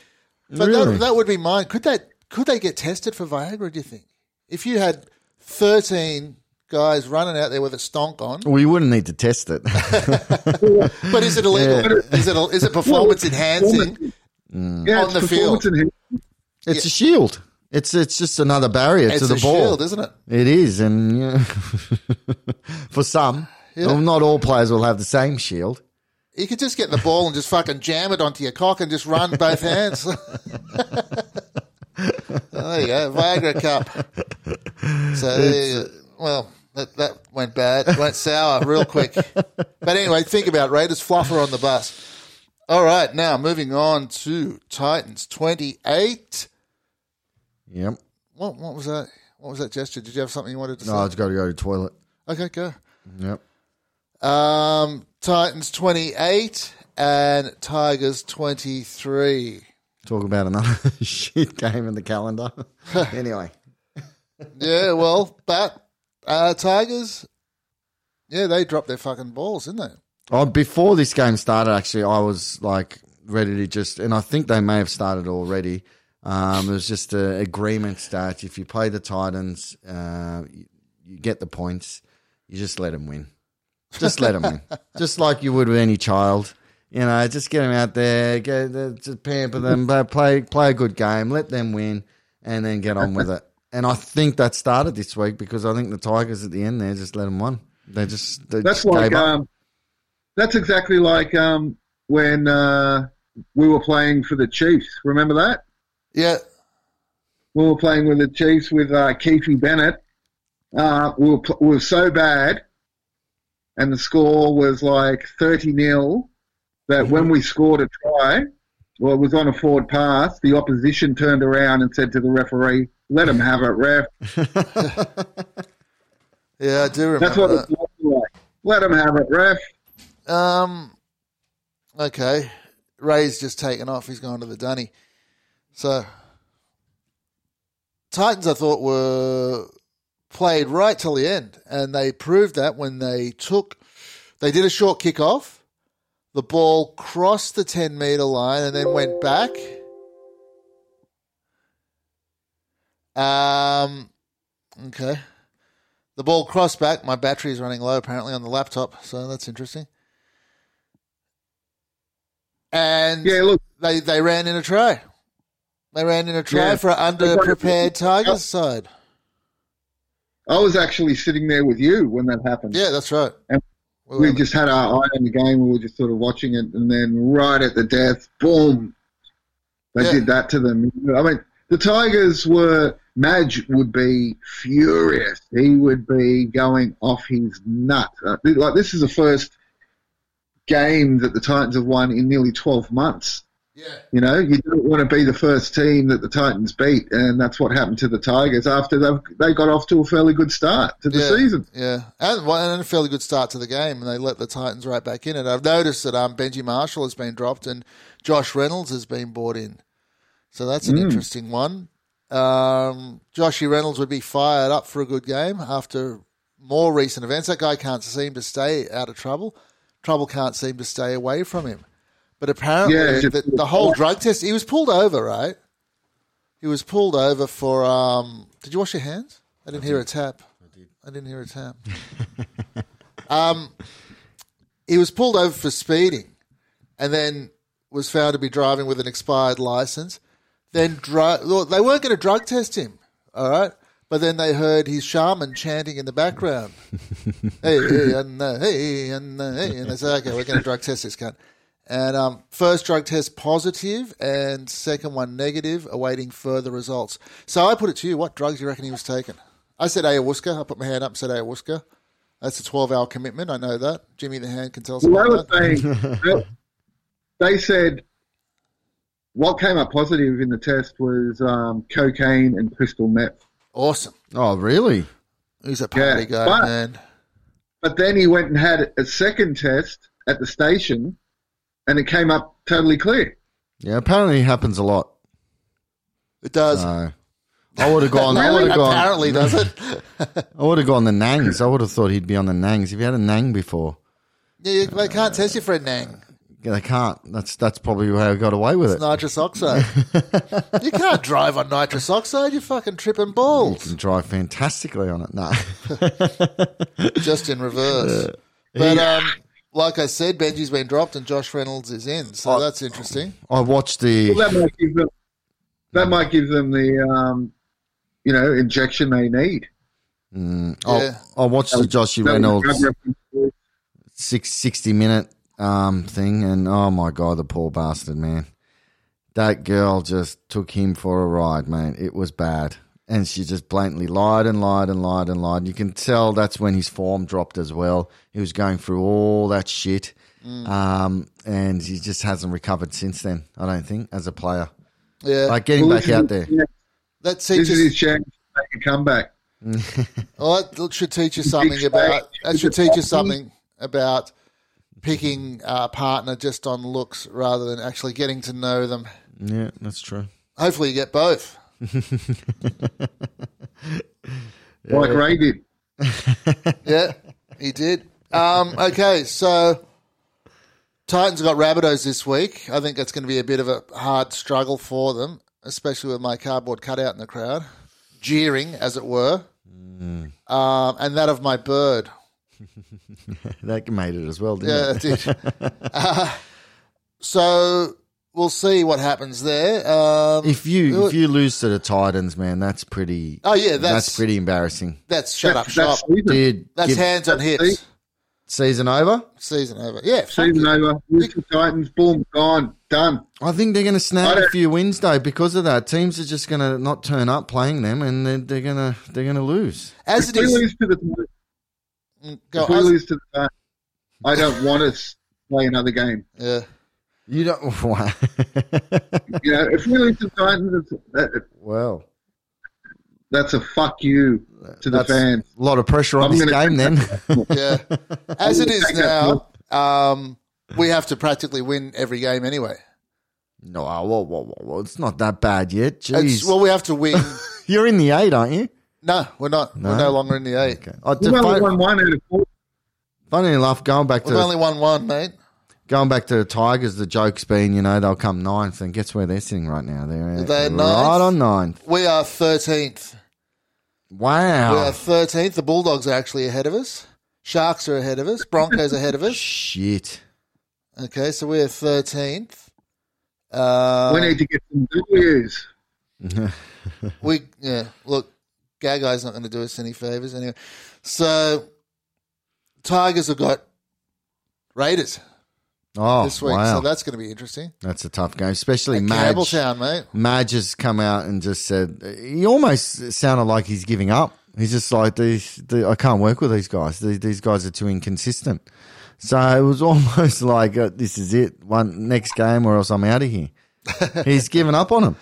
But Really? that, that would be mine. Could that could they get tested for Viagra? Do you think? If you had 13 guys running out there with a stonk on, Well, you wouldn't need to test it. but is it illegal? Is it is it performance enhancing? Yeah, On it's the field. performance enhancing. It's a shield. It's it's just another barrier It's to the a ball. shield, isn't it? It is, and yeah. for some, Yeah. well, not all players will have the same shield. You could just get the ball and just fucking jam it onto your cock and just run both hands. There you go, Viagra cup. So, there well, that, that went bad, went sour real quick. But anyway, think about it, Raiders fluffer on the bus. All right, now moving on to Titans twenty eight. Yep. What what was that? What was that gesture? Did you have something you wanted to say? No, I just got to go to the toilet. Okay, go. Yep. Um, Titans twenty eight and Tigers twenty three. Talk about another shit game in the calendar. anyway, Yeah, well, but uh, Tigers, yeah, they dropped their fucking balls, didn't they? oh, before this game started, actually, I was like ready to just, and I think they may have started already. Um, it was just an agreement that if you play the Titans, uh, you, you get the points. You just let them win. Just let them win. Just like you would with any child. You know, just get them out there, get uh, just pamper them, play- play play a good game, let them win, and then get on with it. And I think that started this week because I think the Tigers at the end there just let them win. They just they That's just like um, that's exactly like um, when uh, we were playing for the Chiefs. Remember that? Yeah, We were playing with the Chiefs with uh, Keefe Bennett. Uh, we, were, we were so bad, and the score was like thirty 0 that when we scored a try, well, it was on a forward pass. The opposition turned around and said to the referee, "Let him have it, ref." yeah, I do remember That's what that. it's like. Let him have it, ref. Um, okay, Ray's just taken off. He's gone to the dunny. So Titans, I thought, were played right till the end, and they proved that when they took, they did a short kick off. The ball crossed the ten meter line and then went back. Um, okay. The ball crossed back. My battery is running low apparently on the laptop, so that's interesting. And Yeah, look, they they ran in a try. They ran in a try Yeah. for an underprepared Tigers side. I was actually sitting there with you when that happened. Yeah, that's right. And We we just had our eye on the game. We were just sort of watching it, and then right at the death, boom, they Yeah. did that to them. I mean, the Tigers were. Madge would be furious. He would be going off his nut. Uh, like this is the first game that the Titans have won in nearly twelve months. Yeah. You know, you don't want to be the first team that the Titans beat, and that's what happened to the Tigers after they they got off to a fairly good start to the yeah, season. Yeah, and, well, and a fairly good start to the game, and they let the Titans right back in it. I've noticed that um, Benji Marshall has been dropped and Josh Reynolds has been brought in, so that's an interesting one. Um, Joshy Reynolds would be fired up for a good game after more recent events. That guy can't seem to stay out of trouble. Trouble can't seem to stay away from him. But apparently, Yeah, just- the, the whole drug test, he was pulled over, right? He was pulled over for. Um, did you wash your hands? I didn't hear a tap. I did. I didn't hear a tap. um, he was pulled over for speeding, and then was found to be driving with an expired license. Then dru- they weren't going to drug test him, all right. But then they heard his shaman chanting in the background, "Hey, hey, and uh, hey, and uh, hey," and they said, "Okay, we're going to drug test this cunt." And um, first drug test positive, and second one negative, awaiting further results. So I put it to you: what drugs do you reckon he was taking? I said ayahuasca. I put my hand up and said ayahuasca. That's a twelve-hour commitment. I know that. Jimmy the hand can tell us Well, they about were that. saying they, they said what came up positive in the test was um, cocaine and crystal meth. Awesome. Oh, really? He's a party Yeah, guy, but- man. But then he went and had a second test at the station, and it came up totally clear. Yeah, apparently it happens a lot. It does. So I would have gone. I would have gone. Apparently, does it? I would have gone the Nangs. I would have thought he'd be on the Nangs. If you had a Nang before, Yeah, you- they can't test you for a nang. yeah, they can't. That's that's probably how I got away with it. Nitrous oxide. you can't drive on nitrous oxide. You're fucking tripping balls. You can drive fantastically on it. No, Just in reverse. But um, like I said, Benji's been dropped and Josh Reynolds is in, so Oh. that's interesting. I watched the. Well, that might give them that might give them the um, you know injection they need. I, Yeah. I watched the Joshy That was Reynolds drug six, 60 minute um, thing, and oh my god, the poor bastard, man. That girl just took him for a ride, man. It was bad. And she just blatantly lied and lied and lied and lied. You can tell that's when his form dropped as well. He was going through all that shit. Um, and he just hasn't recovered since then, I don't think, as a player. Yeah, Like getting Well, back out there. yeah, that This is teaches. his chance to make a comeback. Well, that should teach you something about. That should teach you something about picking a partner just on looks rather than actually getting to know them. Yeah, that's true. Hopefully, you get both. Like Ray did. Yeah, he did. Um, okay, so Titans got Rabbitohs this week. I think that's going to be a bit of a hard struggle for them, especially with my cardboard cutout in the crowd, jeering, as it were, um, and that of my bird. That made it as well, didn't Yeah, it? it did. Uh, so we'll see what happens there. Um, If you if you lose to the Titans, man, that's pretty. Oh, yeah, that's, that's- pretty embarrassing. that's shut up That's, shop. that's Dude, That's give- hands on hips. season over. Season over. Yeah, season over. Lose to Titans. Boom. Gone. Done. I think they're going to I snag a few wins though because of that. Teams are just going to not turn up playing them, and they're, they're going to they're going to lose. as If it we is. lose to the Titans, Go, if we as- lose to the Titans, I don't want us to play another game. yeah. You don't. Wow. You know, if we lose to the Titans, it's, that, well, that's a fuck you to the that's fans. a lot of pressure on I'm this game. Then Yeah. As it is now, um, we have to practically win every game anyway. no, whoa, whoa, whoa, whoa, it's not that bad yet. It's, well, we have to win. you're in the eight, aren't you? no, we're not. We're no longer in the eight. Okay. Oh, We've only fun- won one out of four. funny enough, going back to We've only won one, mate. Going back to the Tigers, the joke's been, you know, they'll come ninth, and guess where they're sitting right now? They're They're right ninth? on ninth. We are 13th. Wow. We are 13th. The Bulldogs are actually ahead of us. Sharks are ahead of us. Broncos ahead of us. Shit. Okay, so we're 13th. Uh, we need to get some W's. we yeah look gagai's not going to do us any favors anyway so tigers have got raiders Oh, this week wow. so that's going to be interesting That's a tough game, especially At Madge. Campbelltown mate Madge has come out and just said he almost sounded like he's giving up. He's just like these. The, I can't work with these guys. These, these guys are too inconsistent. So it was almost like uh, this is it. One next game, or else I'm out of here. he's given up on them.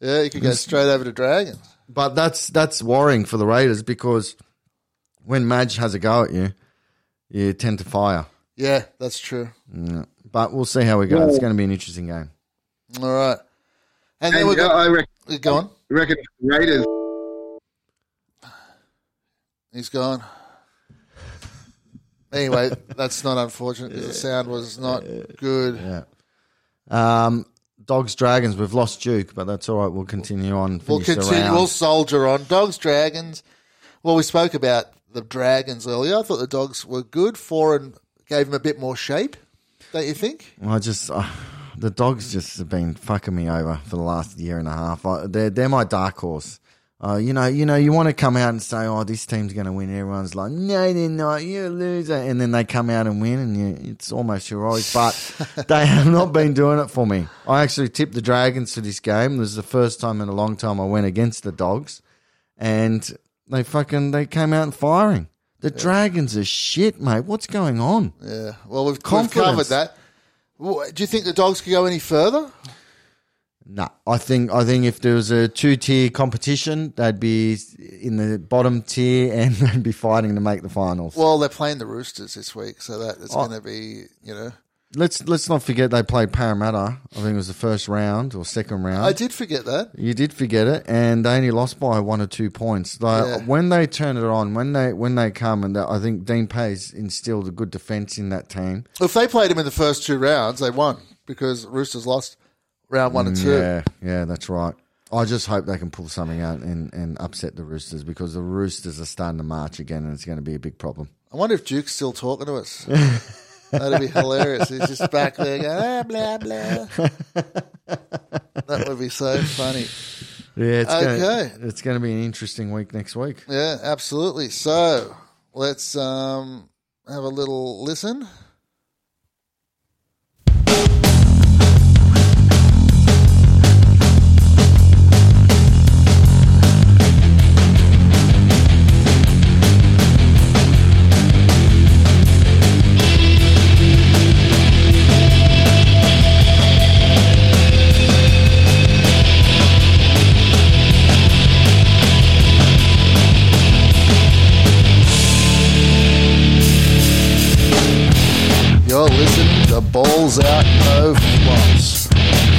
yeah you could go straight over to dragons But that's that's worrying for the Raiders because when Madge has a go at you, you tend to fire. yeah that's true But we'll see how we go. It's going to be an interesting game. all right and then we've uh, got I reckon, go on reckon Raiders. he's gone anyway that's not unfortunate because the sound was not good Yeah. Um, Dogs Dragons. We've lost Duke, but that's all right. We'll continue on. We'll continue. We'll soldier on. Dogs, dragons. Well, we spoke about the dragons earlier. I thought the dogs were good. Four and gave them a bit more shape. Don't you think? I just uh, the dogs just have been fucking me over for the last year and a half. I, they're they're my dark horse. Uh, you know, you know, you want to come out and say, "Oh, this team's going to win." Everyone's like, "No, they're not. You're a loser." And then they come out and win, and you, it's almost heroic. But they have not been doing it for me. I actually tipped the Dragons for this game. This is the first time in a long time I went against the dogs, and they fucking they came out firing. The Dragons are shit, mate. What's going on? Yeah. Well, we've, we've covered that. Do you think the dogs could go any further? No, I think I think if there was a two tier competition, they'd be in the bottom tier and they'd be fighting to make the finals. Well, they're playing the Roosters this week, so that it's Oh. going to be, you know, let's let's not forget they played Parramatta. I think it was the first round or second round. I did forget that. You did forget it, and they only lost by one or two points. Like, Yeah. When they turn it on, when they when they come, and that, I think Dean Pay's instilled a good defence in that team. If they played him in the first two rounds, they won because Roosters lost round one and two. Yeah, yeah, that's right. I just hope they can pull something out and, and upset the Roosters because the Roosters are starting to march again, and it's going to be a big problem. I wonder if Duke's still talking to us. That'd be hilarious. He's just back there going, ah, blah, blah. that would be so funny. Yeah, it's Okay. Gonna, it's going to be an interesting week next week. Yeah, absolutely. So let's um, have a little listen.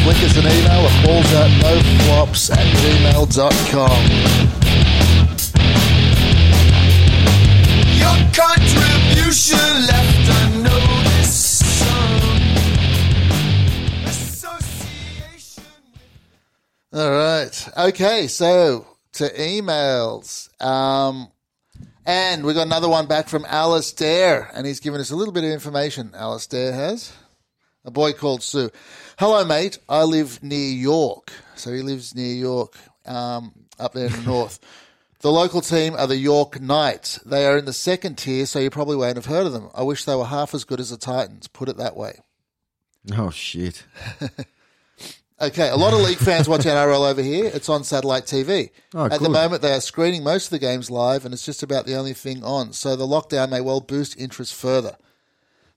Flick us an email at ballsoutnoflops at gmail.com. Your contribution left unnoticed. Association. All right. Okay, so to emails. Um, and we got another one back from Alistair, and he's given us a little bit of information. Alistair has. A boy called Sue. Hello, mate. I live near York. So he lives near York, um, up there in the north. The local team are the York Knights. They are in the second tier, so you probably won't have heard of them. I wish they were half as good as the Titans, put it that way. Oh shit! Okay, a lot of league fans watch NRL over here. It's on satellite TV. Oh, At the moment, they are screening most of the games live, and it's just about the only thing on. So the lockdown may well boost interest further.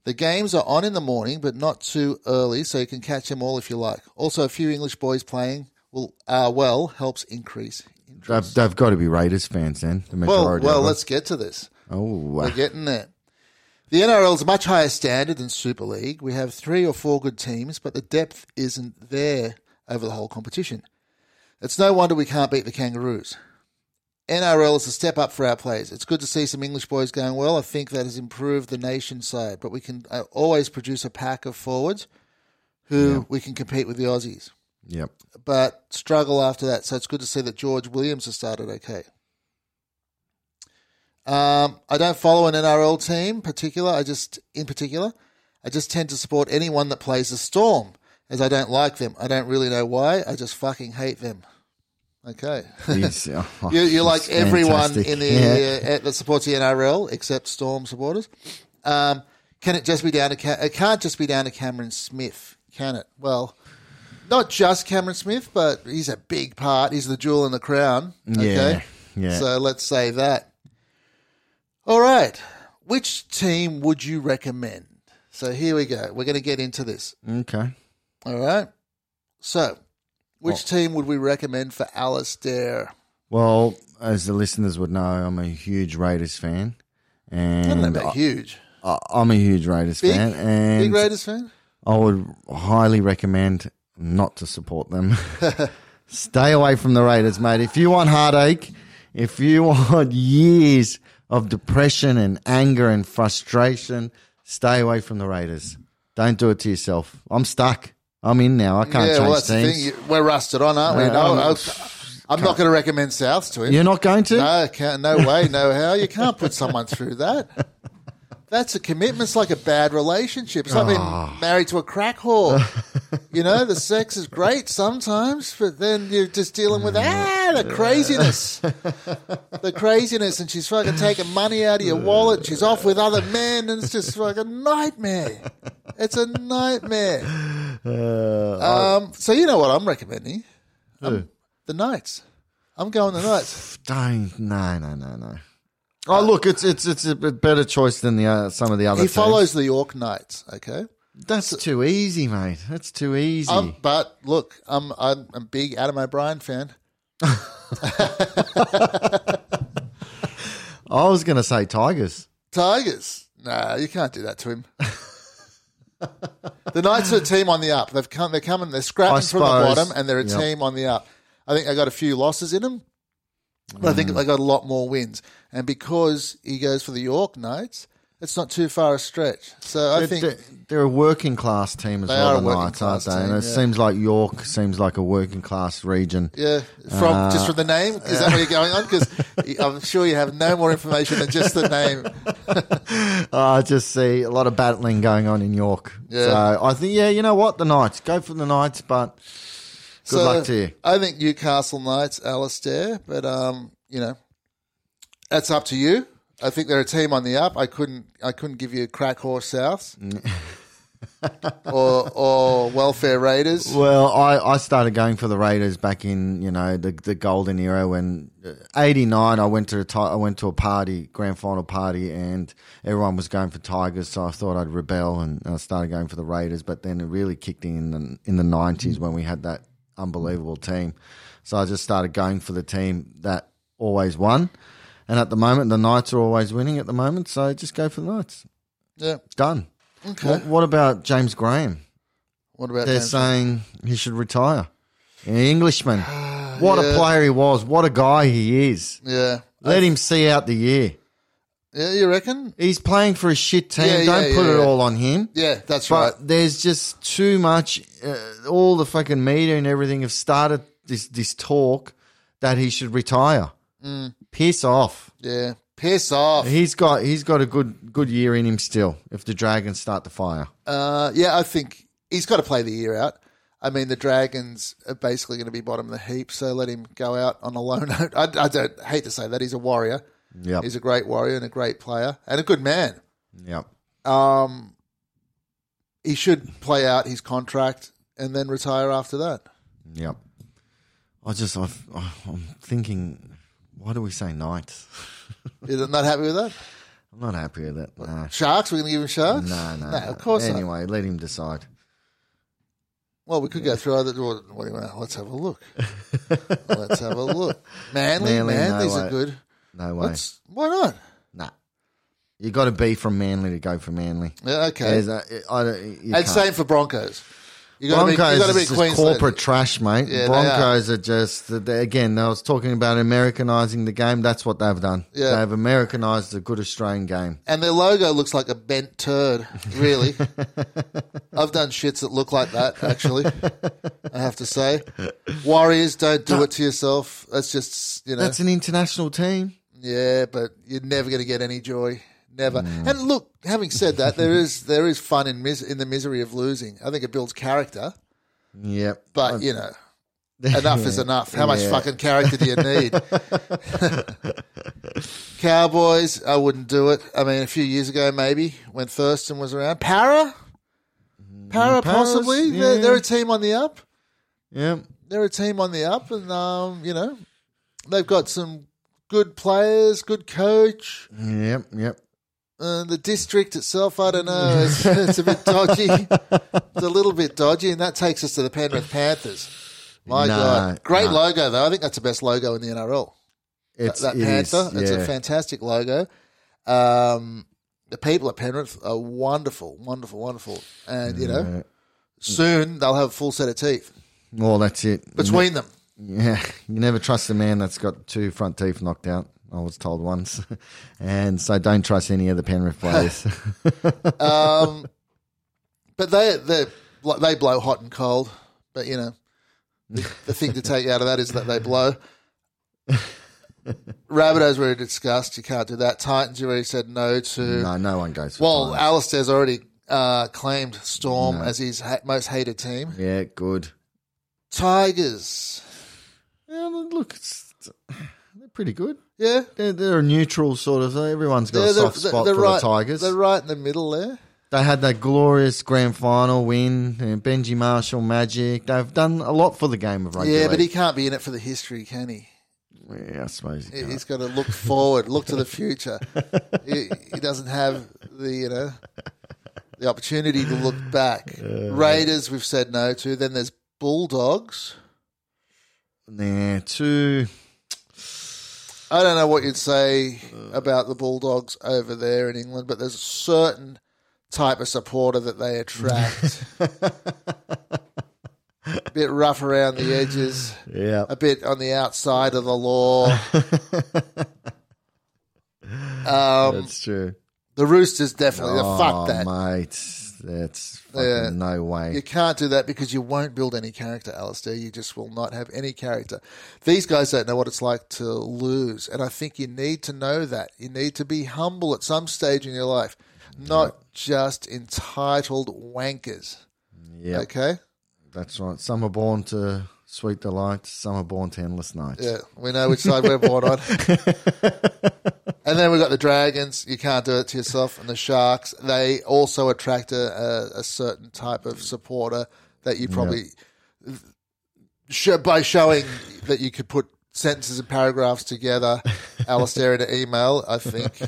The games are on in the morning, but not too early, so you can catch them all if you like. Also, a few English boys playing will uh, well helps increase interest. They've, they've got to be Raiders fans then. The Well, well, let's get to this. Oh, wow. We're getting there. The NRL is a much higher standard than Super League. We have three or four good teams, but the depth isn't there over the whole competition. It's no wonder we can't beat the Kangaroos. NRL is a step up for our players. It's good to see some English boys going well. I think that has improved the nation side, but we can uh, always produce a pack of forwards who we can compete with the Aussies, Yep. but struggle after that. So it's good to see that George Williams has started okay. Um, I don't follow an NRL team particular. I just, in particular, I just tend to support anyone that plays the Storm, as I don't like them. I don't really know why. I just fucking hate them. Okay, He's, oh, you, you're like everyone fantastic. in the Yeah. uh, that supports the NRL except Storm supporters. Um, can it just be down to? Ca- it can't just be down to Cameron Smith, can it? Well, not just Cameron Smith, but he's a big part. He's the jewel in the crown. Okay, Yeah, yeah. So let's say that. All right, which team would you recommend? So here we go. We're going to get into this. Okay. All right. So, which team would we recommend for Alistair? Well, as the listeners would know, I'm a huge Raiders fan, and huge. I, I'm a huge Raiders Big, fan, and big Raiders fan. I would highly recommend not to support them. Stay away from the Raiders, mate. If you want heartache, if you want years of depression and anger and frustration, stay away from the Raiders. Don't do it to yourself. I'm stuck. I'm in now. I can't yeah, change well, that's the thing. We're rusted on, aren't we? Uh, No, um, I, am not going to recommend South to him. You're not going to? No, can't, no way, no how. You can't put someone through that. That's a commitment. It's like a bad relationship. It's like Ah. being married to a crack whore. you know, the sex is great sometimes, but then you're just dealing with ah the craziness, the craziness, and she's fucking taking money out of your wallet. She's off with other men, and it's just like a nightmare. It's a nightmare. Uh, Um, so you know what I'm recommending? Um, the Knights. I'm going the Knights. Don't. No, no, no, no. Oh, look, it's it's it's a better choice than the uh, some of the other. He teams. follows the York Knights. Okay. That's too easy, mate. That's too easy. Um, but look, I'm, I'm a big Adam O'Brien fan. I was going to say Tigers. Tigers. Nah, you can't do that to him. the Knights are a team on the up. They've come. They're coming. They're scrapping I from the suppose. bottom, and they're a Yep. team on the up. I think they got a few losses in them, but I Mm. think they got a lot more wins. And because he goes for the York Knights, it's not too far a stretch. So I think they're, they're a working class team as They well, a the working Knights, aren't class they? And team, it yeah. seems like York seems like a working class region. Yeah, from Uh, just from the name. Is that what you're going on? Because I'm sure you have no more information than just the name. I just see a lot of battling going on in York. Yeah. So I think, yeah, you know what? The Knights. Go for the Knights, but good So, luck to you. I think Newcastle Knights, Alistair, but um, you know, that's up to you. I think they're a team on the up. I couldn't, I couldn't give you crack horse Souths or or welfare Raiders. Well, I, I started going for the Raiders back in you know the the golden era when '89. I went to a I went to a party, grand final party, and everyone was going for Tigers. So I thought I'd rebel and I started going for the Raiders. But then it really kicked in in the, in the '90s when we had that unbelievable team. So I just started going for the team that always won. And at the moment, the Knights are always winning at the moment. So just go for the Knights. Yeah. Done. Okay. What, what about James Graham? What about They're James? saying he should retire. An Englishman. What Yeah. a player he was. What a guy he is. Yeah. Let him see out the year. Yeah, you reckon? He's playing for a shit team. Yeah, Don't yeah, put yeah, it all on him. Yeah, that's But right. there's just too much. Uh, all the fucking media and everything have started this this talk that he should retire. Mm. Piss off. Yeah. Piss off. He's got he's got a good good year in him still. If the Dragons start to fire, Uh, yeah, I think he's got to play the year out. I mean, the Dragons are basically going to be bottom of the heap, so let him go out on a low note. I, I don't hate to say that he's a warrior. Yep, He's a great warrior and a great player and a good man. Yeah, Um, he should play out his contract and then retire after that. Yep. I just, I've, I'm thinking, why do we say Knights? You're not happy with that? I'm not happy with it. Nah. Sharks? We're going to give him sharks? No, no, no. Of course not. Anyway, let him decide. Well, we could go through other. What, what do you want? Let's have a look. Let's have a look. Manly, Manly, no Manly's way. are good. No way. Why not? Nah. You got to be from Manly to go for Manly. Yeah, okay. There's a, I don't, you And can't. same for Broncos. You got to be, you Broncos got to be is just Queensland. corporate trash, mate. Yeah, they Broncos are. just they, again. I was talking about Americanizing the game. That's what they've done. Yeah. They've Americanized a good Australian game. And their logo looks like a bent turd, really. I've done shits that look like that, actually. I have to say. Warriors, don't do it to yourself. That's just, you know. That's an international team. Yeah, but you're never going to get any joy. Never. Mm. And look, having said that, there is there is fun in mis- in the misery of losing. I think it builds character, Yep. but you know, enough is enough. How much fucking character do you need? Cowboys, I wouldn't do it. I mean, a few years ago, maybe when Thurston was around. Para, Para, Para's- possibly. They're, they're a team on the up. Yeah, They're a team on the up, and um, you know, they've got some good players, good coach. Yep. Yep. Uh, the district itself, I don't know. It's, it's a bit dodgy. It's a little bit dodgy, and that takes us to the Penrith Panthers. My No, God, great no. logo though. I think that's the best logo in the NRL. It's that it is, panther. It's yeah. a fantastic logo. Um, the people at Penrith are wonderful, wonderful, wonderful, and you know, soon they'll have a full set of teeth Well, that's it. between them. Yeah, you never trust a man that's got two front teeth knocked out. I was told once, and so don't trust any of the Penrith players. Um, but they they they blow hot and cold. But you know, the, the thing to take out of that is that they blow. Rabbitohs we already discussed. You can't do that. Titans you already said no to. no, no one goes. For well, Titans. Alistair's already uh, claimed Storm as his ha- most hated team. yeah, good. Tigers. Yeah, look, it's, they're pretty good. Yeah. They're, they're a neutral sort of. Everyone's got They're, a soft they're- spot they're for right, the Tigers. They're right in the middle there. They had that glorious grand final win. and Benji Marshall magic. They've done a lot for the game of rugby. Yeah, but he league. can't be in it for the history, can he? Yeah, I suppose. He He- can't. He's got to look forward, look to the future. he, he doesn't have the you know the opportunity to look back. Raiders, we've said no to. Then there's Bulldogs. Nah, too. I don't know what you'd say about the Bulldogs over there in England, but there's a certain type of supporter that they attract. a bit rough around the edges, Yeah. a bit on the outside of the law. um, That's true. the Roosters definitely. oh, fuck that. mate. That's no way. You can't do that because you won't build any character, Alistair. You just will not have any character. These guys don't know what it's like to lose. And I think you need to know that. You need to be humble at some stage in your life, not just entitled wankers. yeah, Okay? that's right. Some are born to sweet delight. Summer Born to endless nights. Yeah, we know which side we're born on. and then we've got the Dragons. You can't do it to yourself. And the Sharks. They also attract a, a, a certain type of supporter that you probably, show, by showing that you could put sentences and paragraphs together, Alistair, in an email, I think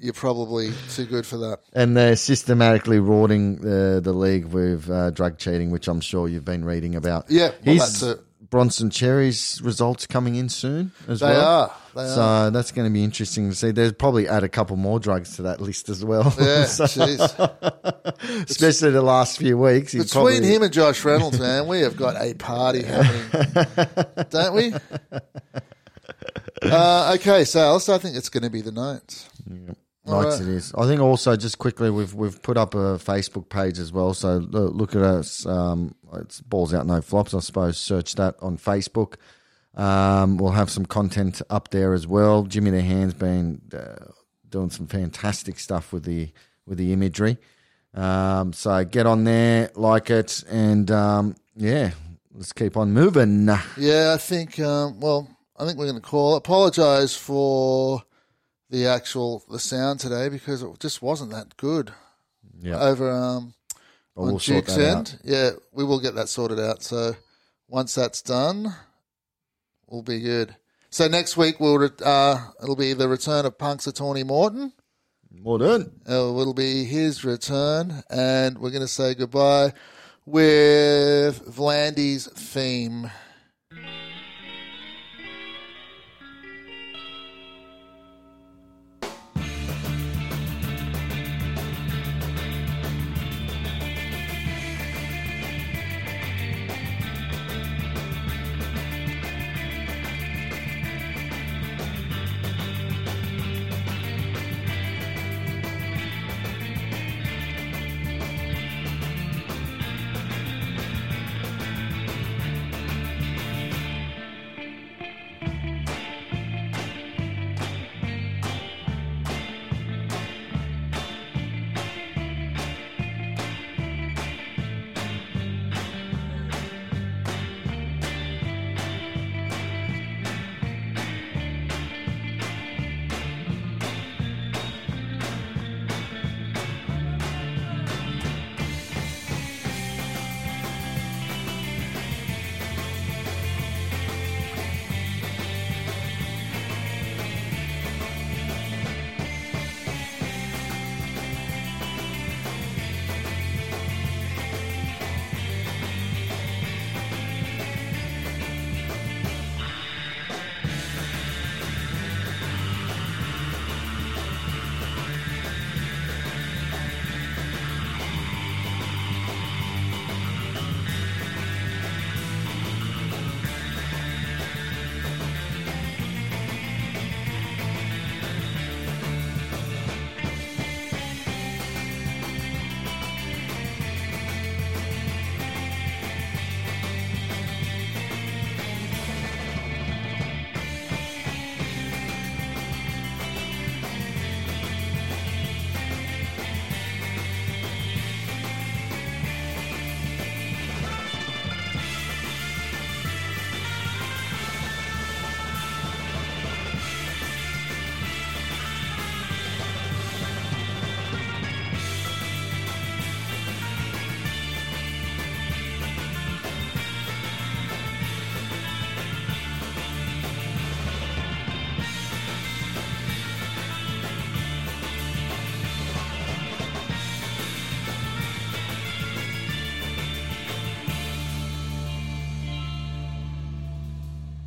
you're probably too good for that. And they're systematically rorting the the league with uh, drug cheating, which I'm sure you've been reading about. Yeah, well, that's it. Bronson Xerri's results coming in soon as They well. are. They so are. that's going to be interesting to see. They'll probably add a couple more drugs to that list as well. Yeah, So- especially the last few weeks. Between probably- him and Josh Reynolds, man, we have got a party happening, don't we? Uh, okay, so I think it's going to be the night. Nights right. it is. I think also just quickly we've we've put up a Facebook page as well. So look at us. Um, it's balls out no flops. I suppose search that on Facebook. Um, we'll have some content up there as well. Jimmy the Hand's been uh, doing some fantastic stuff with the with the imagery. Um, so get on there, like it, and um, yeah, let's keep on moving. Yeah, I think. Um, well, I think we're going to call. Apologise for the actual the sound today because it just wasn't that good Yeah, over um, on Duke's that out. end. Yeah, we will get that sorted out. So once that's done, we'll be good. So next week we'll re- uh, it'll be the return of Punks Tawny Morton. Well done. Uh, it'll be his return, and we're going to say goodbye with V'landys theme.